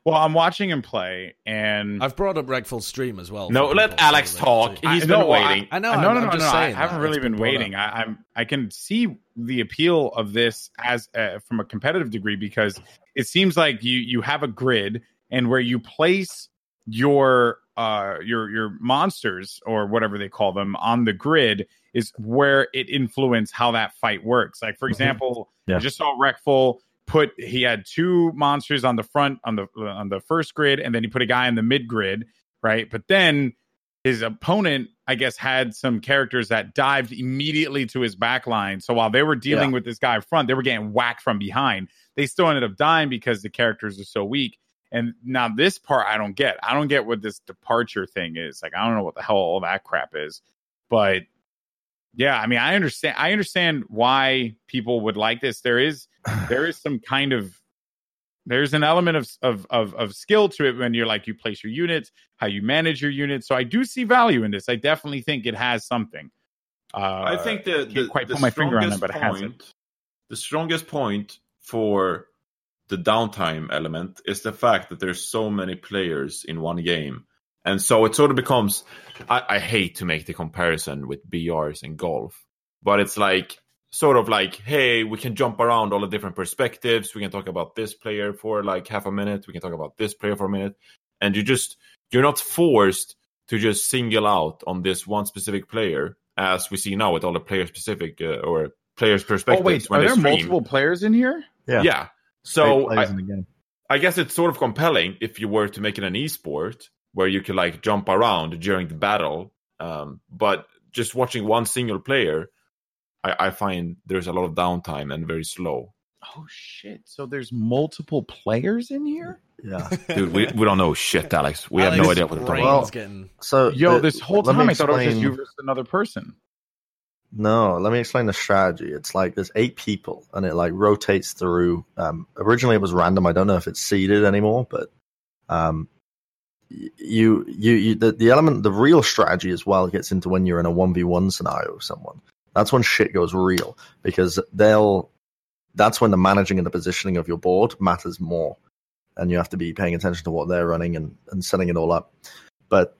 Well, I'm watching him play, and I've brought up Reckful's stream as well. No, let people, Alex talk. they- I- He's no, been I- waiting. I know. no, I'm, no, I'm no, no, no. I haven't that. really It's been brought up. waiting. I, I'm I can see the appeal of this as uh, from a competitive degree because it seems like you you have a grid and where you place your uh your your monsters or whatever they call them on the grid is where it influence how that fight works. Like for Mhm. example, Yeah. I just saw Reckful put he had two monsters on the front on the on the first grid and then he put a guy in the mid grid, right? But then his opponent, I guess, had some characters that dived immediately to his back line. So while they were dealing with this guy up front, they were getting whacked from behind. They still ended up dying because the characters are so weak. And now this part I don't get. I don't get what this departure thing is. Like I don't know what the hell all that crap is. But yeah, I mean I understand I understand why people would like this. There is *sighs* there is some kind of there's an element of, of of of skill to it when you're like you place your units, how you manage your units. So I do see value in this. I definitely think it has something. Uh, I think the, the quite the put my finger on it, strongest but it has it. point, the strongest point for the downtime element is the fact that there's so many players in one game, and so it sort of becomes. I, I hate to make the comparison with BRs and golf, but it's like sort of like, hey, we can jump around all the different perspectives. We can talk about this player for like half a minute. We can talk about this player for a minute, and you just you're not forced to just single out on this one specific player, as we see now with all the player specific uh, or players' Oh perspectives. wait, when are there stream. multiple players in here? Yeah. Yeah. So I, in the game. I guess it's sort of compelling if you were to make it an esport where you can like jump around during the battle. Um, but just watching one single player, I, I find there's a lot of downtime and very slow. Oh shit! So there's multiple players in here. Yeah. *laughs* Dude, we, we don't know shit, Alex. We have no idea what we're talking brain's. Well, getting So Yo, the- this whole time I thought it was just you versus another person. No, let me explain the strategy. It's like there's eight people, and it like rotates through. Um, originally, it was random. I don't know if it's seeded anymore, but um, y- you you, you the, the element, the real strategy as well gets into when you're in a one v one scenario with someone. That's when shit goes real because they'll. That's when the managing and the positioning of your board matters more, and you have to be paying attention to what they're running and and setting it all up. But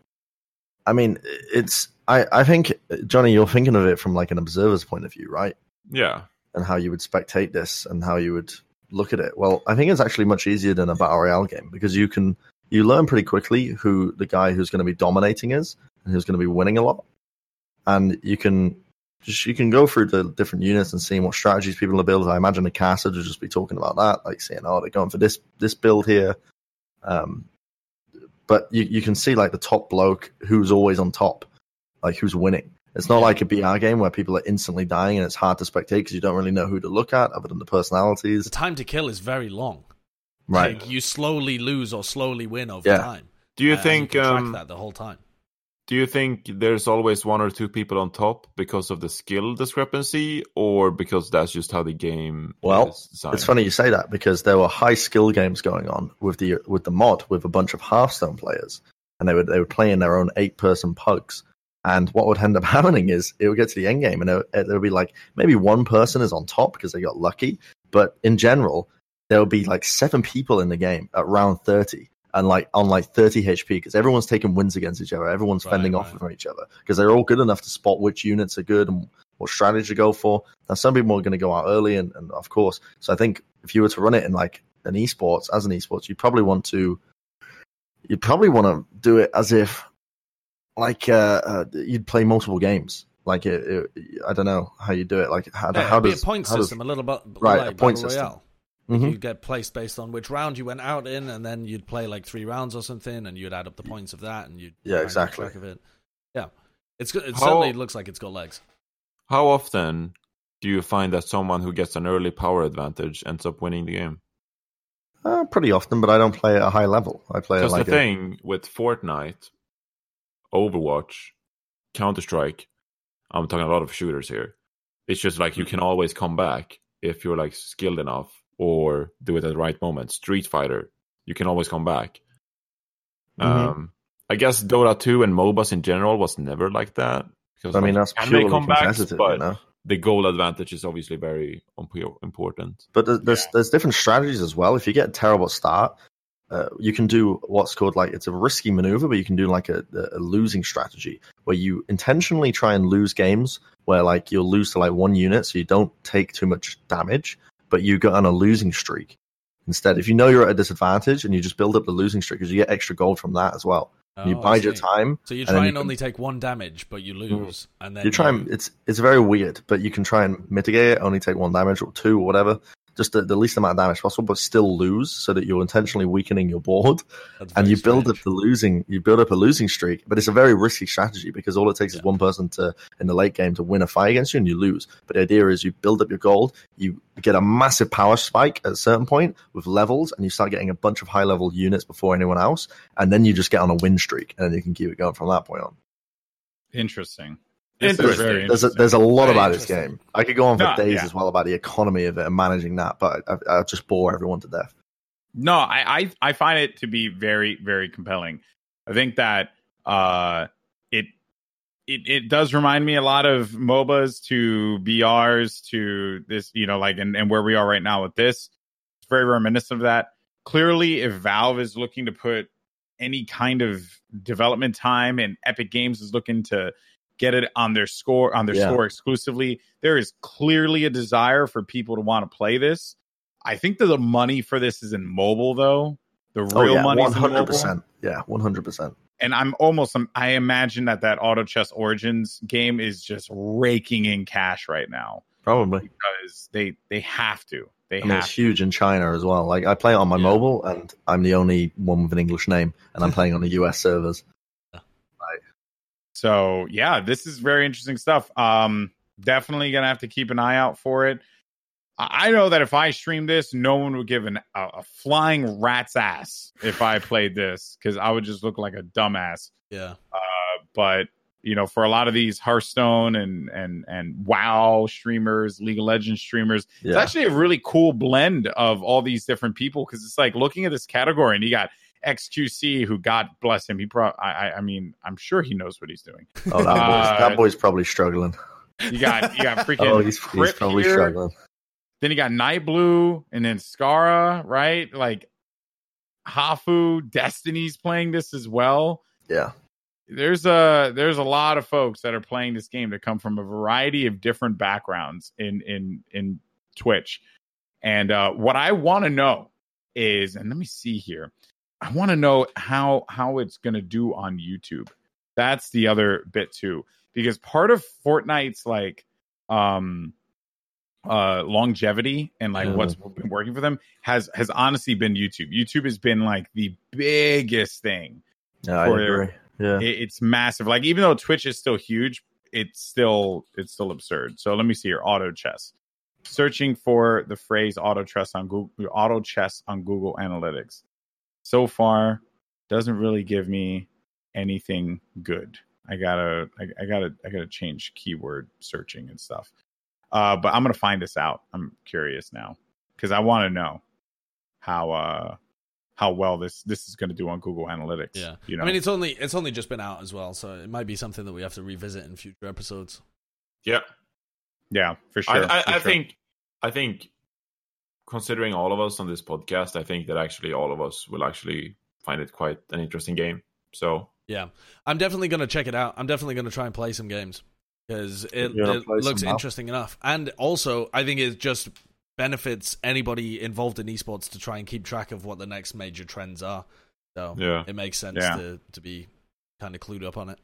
I mean, it's I I think Johnny, you're thinking of it from like an observer's point of view, right? Yeah. And how you would spectate this and how you would look at it. Well, I think it's actually much easier than a battle royale game because you can you learn pretty quickly who the guy who's going to be dominating is and who's going to be winning a lot, and you can just you can go through the different units and seeing what strategies people are building. I imagine the caster would just be talking about that, like saying, "Oh, they're going for this this build here." Um, but you you can see like the top bloke who's always on top, like who's winning. It's not like a BR game where people are instantly dying and it's hard to spectate because you don't really know who to look at other than the personalities. the time to kill is very long. Right. Like, you slowly lose or slowly win over Yeah. time. Do you And think can track um, that the whole time? do you think there's always one or two people on top because of the skill discrepancy or because that's just how the game Well, is designed? It's funny you say that because there were high skill games going on with the with the mod with a bunch of Hearthstone players, and they would they would play in their own eight person pugs. And what would end up *laughs* happening is it would get to the end game, and it, it would be like maybe one person is on top because they got lucky, but in general there would be like seven people in the game at round thirty, and like on like 30 HP because everyone's taking wins against each other. Everyone's Right, fending off right. from each other because they're all good enough to spot which units are good and what strategy to go for. Now, some people are going to go out early, and, and of course, so I think if you were to run it in like an esports as an esports, you'd probably want to, you'd probably want to do it as if like uh, uh you'd play multiple games. Like it, it, I don't know how you do it. Like how, Yeah, how it'd be does a point how does- system, a little bit Right, like a point system. Royale. Mhm. You'd get placed based on which round you went out in, and then you'd play like three rounds or something, and you'd add up the points of that, and you'd Yeah, try and keep exactly. track of it. Yeah, it's good. It How- certainly looks like it's got legs. How often do you find that someone who gets an early power advantage ends up winning the game? Uh, pretty often, but I don't play at a high level. I play at Because like the a, thing with Fortnite, Overwatch, Counter Strike, I'm talking a lot of shooters here. It's just like you can always come back if you're like skilled enough or do it at the right moment. Street Fighter, you can always come back. Mhm. Um, I guess Dota 2 and MOBAs in general was never like that. Because I mean, that's can purely they come back? competitive, But the goal advantage is obviously very important. But there's there's, Yeah. there's different strategies as well. If you get a terrible start, uh, you can do what's called like it's a risky maneuver, but you can do like a, a losing strategy where you intentionally try and lose games where like you'll lose to like one unit, so you don't take too much damage, but you go on a losing streak instead. If you know you're at a disadvantage and you just build up the losing streak, because you get extra gold from that as well. And you Oh, bide your time. So you and then try you and can- only take one damage, but you hmm. lose, and then You try and it's it's very weird, but you can try and mitigate it. Only take one damage or two or whatever, just the, the least amount of damage possible, but still lose, so that you're intentionally weakening your board, *laughs* That's and you build strange. up the losing. You build up a losing streak, but it's a very risky strategy because all it takes Yeah. is one person to in the late game to win a fight against you, and you lose. But the idea is you build up your gold, you get a massive power spike at a certain point with levels, and you start getting a bunch of high level units before anyone else, and then you just get on a win streak, and then you can keep it going from that point on. Interesting. Interesting. There's a, there's a lot Very about this game. I could go on for No, days yeah. as well about the economy of it and managing that, but I, I just bore everyone to death. No, I, I I find it to be very very compelling. I think that uh it it it does remind me a lot of MOBAs to BRs to this, you know, like and, and where we are right now with this. It's very reminiscent of that. Clearly, if Valve is looking to put any kind of development time and Epic Games is looking to get it on their score on their Yeah. store exclusively, there is clearly a desire for people to want to play this. I think that the money for this is in mobile, though. The Oh real yeah, money one hundred mobile. percent. Yeah, one hundred percent. And I'm almost, I imagine that that Auto Chess Origins game is just raking in cash right now Probably. because they they have to. They I mean, have it's huge in China as well. Like I play it on my Yeah. mobile, and I'm the only one with an English name, and I'm playing on the US servers. So yeah, this is very interesting stuff. Um, definitely gonna have to keep an eye out for it. I know that if I streamed this, no one would give an, a, a flying rat's ass if I played this because I would just look like a dumbass. yeah. But you know, for a lot of these Hearthstone and and and WoW streamers, League of Legends streamers, it's actually a really cool blend of all these different people because it's like looking at this category and you got XQC who God bless him he pro I I- I mean I'm sure he knows what he's doing. oh, that, Uh, boy's, that boy's probably struggling. You got you got *laughs* freaking Oh, he's, he's probably here. struggling. then you got Night Blue and then Scarra, right? Like Hafu, Destiny's playing this as well. Yeah, There's a there's a lot of folks that are playing this game that come from a variety of different backgrounds in in in Twitch. And uh, what I want to know is, and let me see here, I want to know how how it's going to do on YouTube. That's the other bit too, because part of Fortnite's like um uh longevity and like Mhm. what's been working for them has has honestly been YouTube. YouTube has been like the biggest thing yeah, I agree. Yeah, it, it's massive. Like even though Twitch is still huge, it's still it's still absurd. So let me see here. Auto chess. Searching for the phrase auto chess on Google auto chess on Google Analytics. So far, doesn't really give me anything good. I gotta I, I gotta I gotta change keyword searching and stuff. Uh, but I'm gonna find this out. I'm curious now because I want to know how uh how well this this is going to do on Google Analytics. Yeah. you know. I mean, it's only it's only just been out as well, so it might be something that we have to revisit in future episodes. Yeah, Yeah, for sure. I, I, for I sure. think, I think, considering all of us on this podcast, I think that actually all of us will actually find it quite an interesting game. So Yeah, I'm definitely going to check it out. I'm definitely going to try and play some games because it, it looks now? interesting enough. And also, I think it just benefits anybody involved in esports to try and keep track of what the next major trends are. So Yeah. it makes sense Yeah. to to be kind of clued up on it.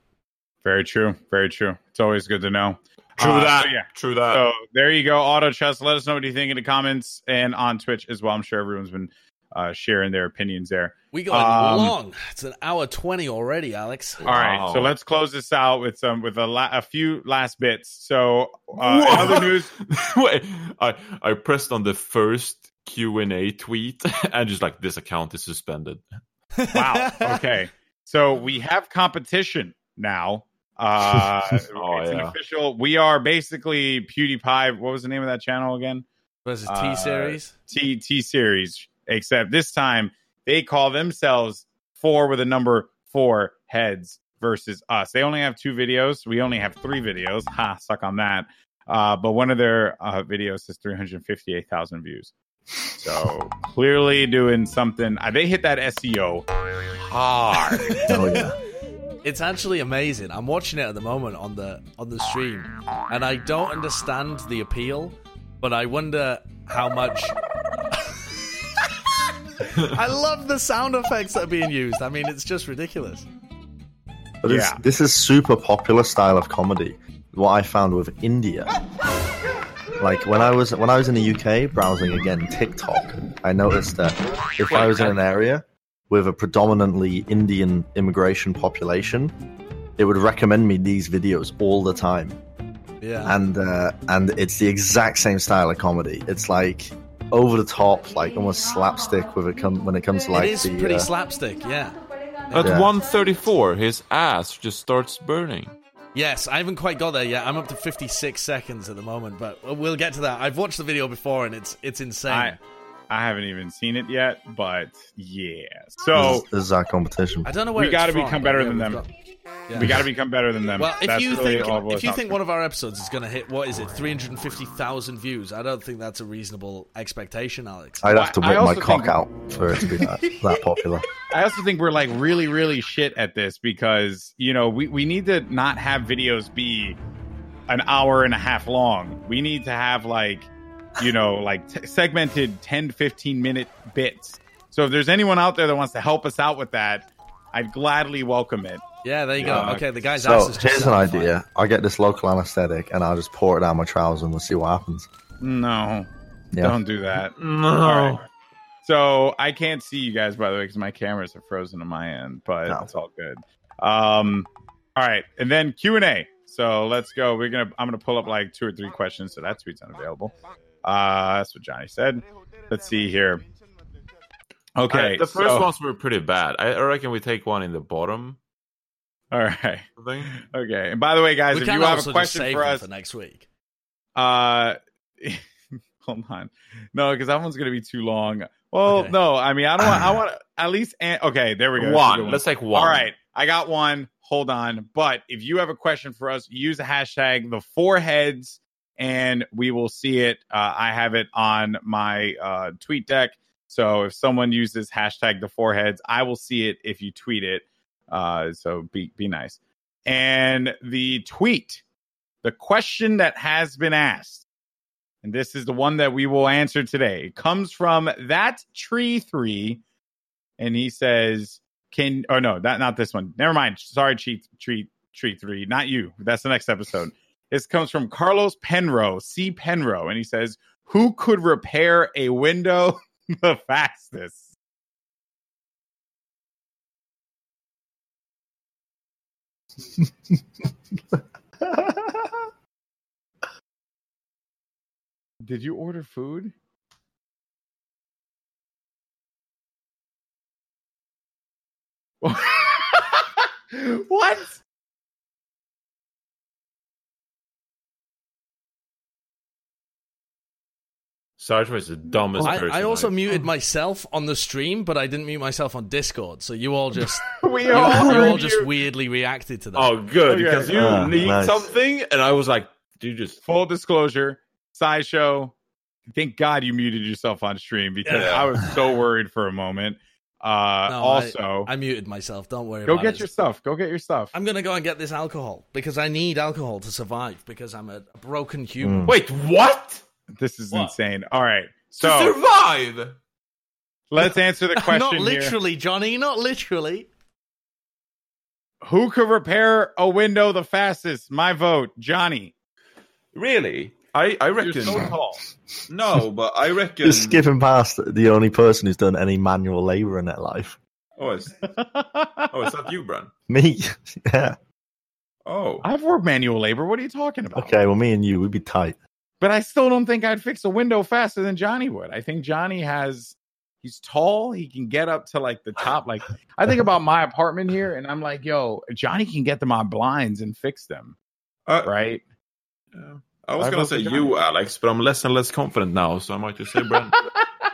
Very true. Very true. It's always good to know. true Uh, that. so yeah. True that. So there you go, Auto Chess. Let us know what you think in the comments and on Twitch as well. I'm sure everyone's been uh, sharing their opinions there. We got Um, long. It's an hour twenty already, Alex. All right, Wow. so let's close this out with some with a, la- a few last bits. So uh, other news, *laughs* Wait, I I pressed on the first Q and A tweet *laughs* and just like this account is suspended. wow. Okay, so we have competition now. Uh, *laughs* Oh, it's an official. We are basically PewDiePie. What was the name of that channel again? Was it T series. T T series. Except this time they call themselves four with a number four heads versus us. They only have two videos. We only have three videos. Ha, suck on that. Uh, but one of their uh, videos has 358,000 views. So clearly doing something. Uh, they hit that SEO hard. *laughs* Oh yeah. It's actually amazing. I'm watching it at the moment on the on the stream, and I don't understand the appeal, but I wonder how much. *laughs* I love the sound effects that are being used. I mean, it's just ridiculous. But Yeah. this is super popular style of comedy. What I found with India, like when I was when I was in the UK browsing again TikTok, I noticed that if I was in an area with a predominantly Indian immigration population, it would recommend me these videos all the time, Yeah. and uh, and it's the exact same style of comedy. It's like over the top, like almost slapstick with it come when it comes to like it is the pretty uh, slapstick. Yeah. At Yeah. 134, his ass just starts burning. Yes, I haven't quite got there yet. I'm up to 56 seconds at the moment, but we'll get to that. I've watched the video before, and it's it's insane. I I haven't even seen it yet, but yeah. So this, this is our competition. I don't know where we gotta become better yeah, than them. got- yeah. we got to become better than them. Well, if That's you really think all it boils if you think one of our episodes is going to hit what is it, three hundred and fifty thousand views, I don't think that's a reasonable expectation, Alex. I'd have to I whip my also cock out for it to be that, *laughs* that popular. I also think we're like really, really shit at this because you know we we need to not have videos be an hour and a half long. We need to have like you know like t- segmented 10 15 minute bits. So if there's anyone out there that wants to help us out with that, I'd gladly welcome it. Yeah, there you go. Yeah. Okay, the guy's ass So is just here's an satisfying. idea. I'll get this local anesthetic and I'll just pour it down my trousers and we'll see what happens. No, Yeah. don't do that. No. All right. So I can't see you guys by the way because my cameras are frozen on my end, but No. it's all good. Um, all right, and then Q and A. So let's go. We're gonna. I'm gonna pull up like two or three questions. So that tweet's unavailable. Uh, that's what Johnny said. Let's see here. Okay, I- the first so- ones were pretty bad. I, I reckon we take one in the bottom. All right. Thing. Okay. And by the way, guys, We if you have a question for us, for next week. Uh, *laughs* hold on. No, because that one's gonna be too long. Well, Okay. no. I mean, I don't want. I want *clears throat* at least. An- okay, there we go. That's One. Let's take one. All right, I got one. Hold on. But if you have a question for us, use the hashtag the four heads, and we will see it. Uh, I have it on my uh, tweet deck. So if someone uses hashtag the four heads, I will see it if you tweet it. Uh, so be be nice. And the tweet, the question that has been asked, and this is the one that we will answer today. It comes from that tree three, and he says, "Can oh no, that not this one. Never mind. Sorry, tree tree tree three, not you. That's the next episode. This comes from Carlos Penro, C Penro, and he says, "Who could repair a window *laughs* the fastest?" *laughs* Did you order food? *laughs* what? Sarge was the dumbest I, person. I also I've- muted myself on the stream, but I didn't mute myself on Discord. So you all just *laughs* We you, all, all, you all just weirdly reacted to that. Oh, good Okay. because you Ah, need nice. something, and I was like, "Dude, just Full disclosure, sideshow. Thank God you muted yourself on stream because Yeah. I was so worried for a moment. Uh, No, also, I muted myself. Don't worry. go about get it. your stuff. Go get your stuff. I'm gonna go and get this alcohol because I need alcohol to survive because I'm a broken human. Mm. Wait, what? This is What? insane. All right, To so survive? let's answer the *laughs* question not here. literally, Johnny. Not literally. Who could repair a window the fastest? My vote, Johnny. Really? I, I You're reckon. so tall. No, *laughs* but I reckon. Just skipping past the only person who's done any manual labor in their life. Oh, is, *laughs* oh, is that you, Bren? Me, yeah. Oh. I've worked manual labor. What are you talking about? Okay, well, me and you, we'd be tight. But I still don't think I'd fix a window faster than Johnny would. I think Johnny has he's tall, he can get up to like the top. Like I think about my apartment here and I'm like, yo, Johnny can get to my blinds and fix them. Uh, Right? yeah. I was I gonna say for you, Alex, but I'm less and less confident now, so I might just say Bren.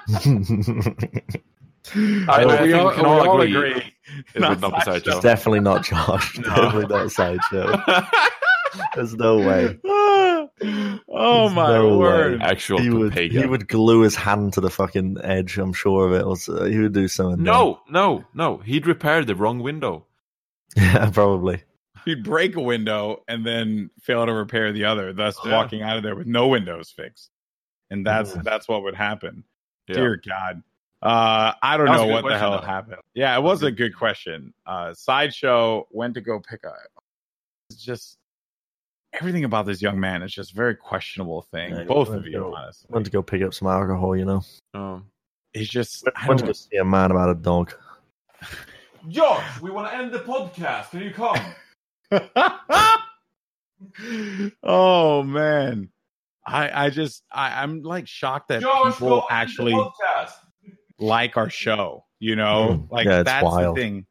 *laughs* *laughs* I, I we think all, we can we all all agree agree. It would not be Sideshow. Sideshow. Definitely not Josh. *laughs* No. Definitely not Sideshow. *laughs* There's no way. *laughs* oh There's my no way. word. Actual He would, he would glue his hand to the fucking edge, I'm sure of it. Or so- he would do something. No, no, no. He'd repair the wrong window. *laughs* Yeah, probably. He'd break a window and then fail to repair the other, thus Yeah. walking out of there with no windows fixed. And that's Yeah. that's what would happen. Yeah. Dear God. Uh, I don't know a good what the hell though. happened. Yeah, it was a good question. Uh, sideshow went to go pick up. It's just everything about this young man is just a very questionable thing. Yeah, Both of you, go- honestly. Went to go pick up some alcohol, you know. Oh. It's just I Went to go don't, see a man about a dog. *laughs* Josh, we want to end the podcast. Can you come? *laughs* oh man. I I just I, I'm like shocked that people actually like our show. You know, Mm. like Yeah, that's wild. the thing.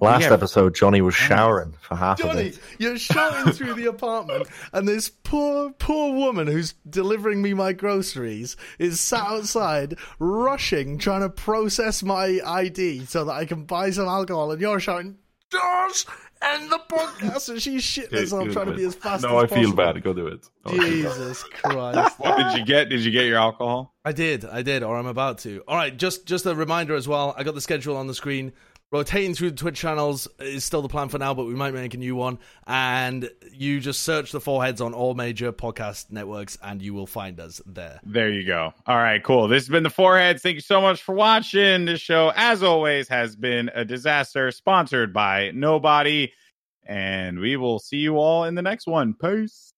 Last Yeah. episode, Johnny was showering for half of Johnny, it. you're shouting through the apartment, *laughs* and this poor, poor woman who's delivering me my groceries is sat outside, rushing, trying to process my ID so that I can buy some alcohol. And you're shouting, "Josh, end the podcast!" And she's shitting herself, trying to be as fast No, as I feel bad. Go do it. Oh, I feel bad. Jesus *laughs* Christ! What did you get? Did you get your alcohol? I did, I did, or I'm about to. All right, just just a reminder as well. I got the schedule on the screen. Rotating through the Twitch channels is still the plan for now, but we might make a new one. And you just search the Four Heads on all major podcast networks, and you will find us there. There you go. All right, cool. This has been the Four Heads. Thank you so much for watching. This show, as always, has been a disaster, sponsored by Nobody. And we will see you all in the next one. Peace.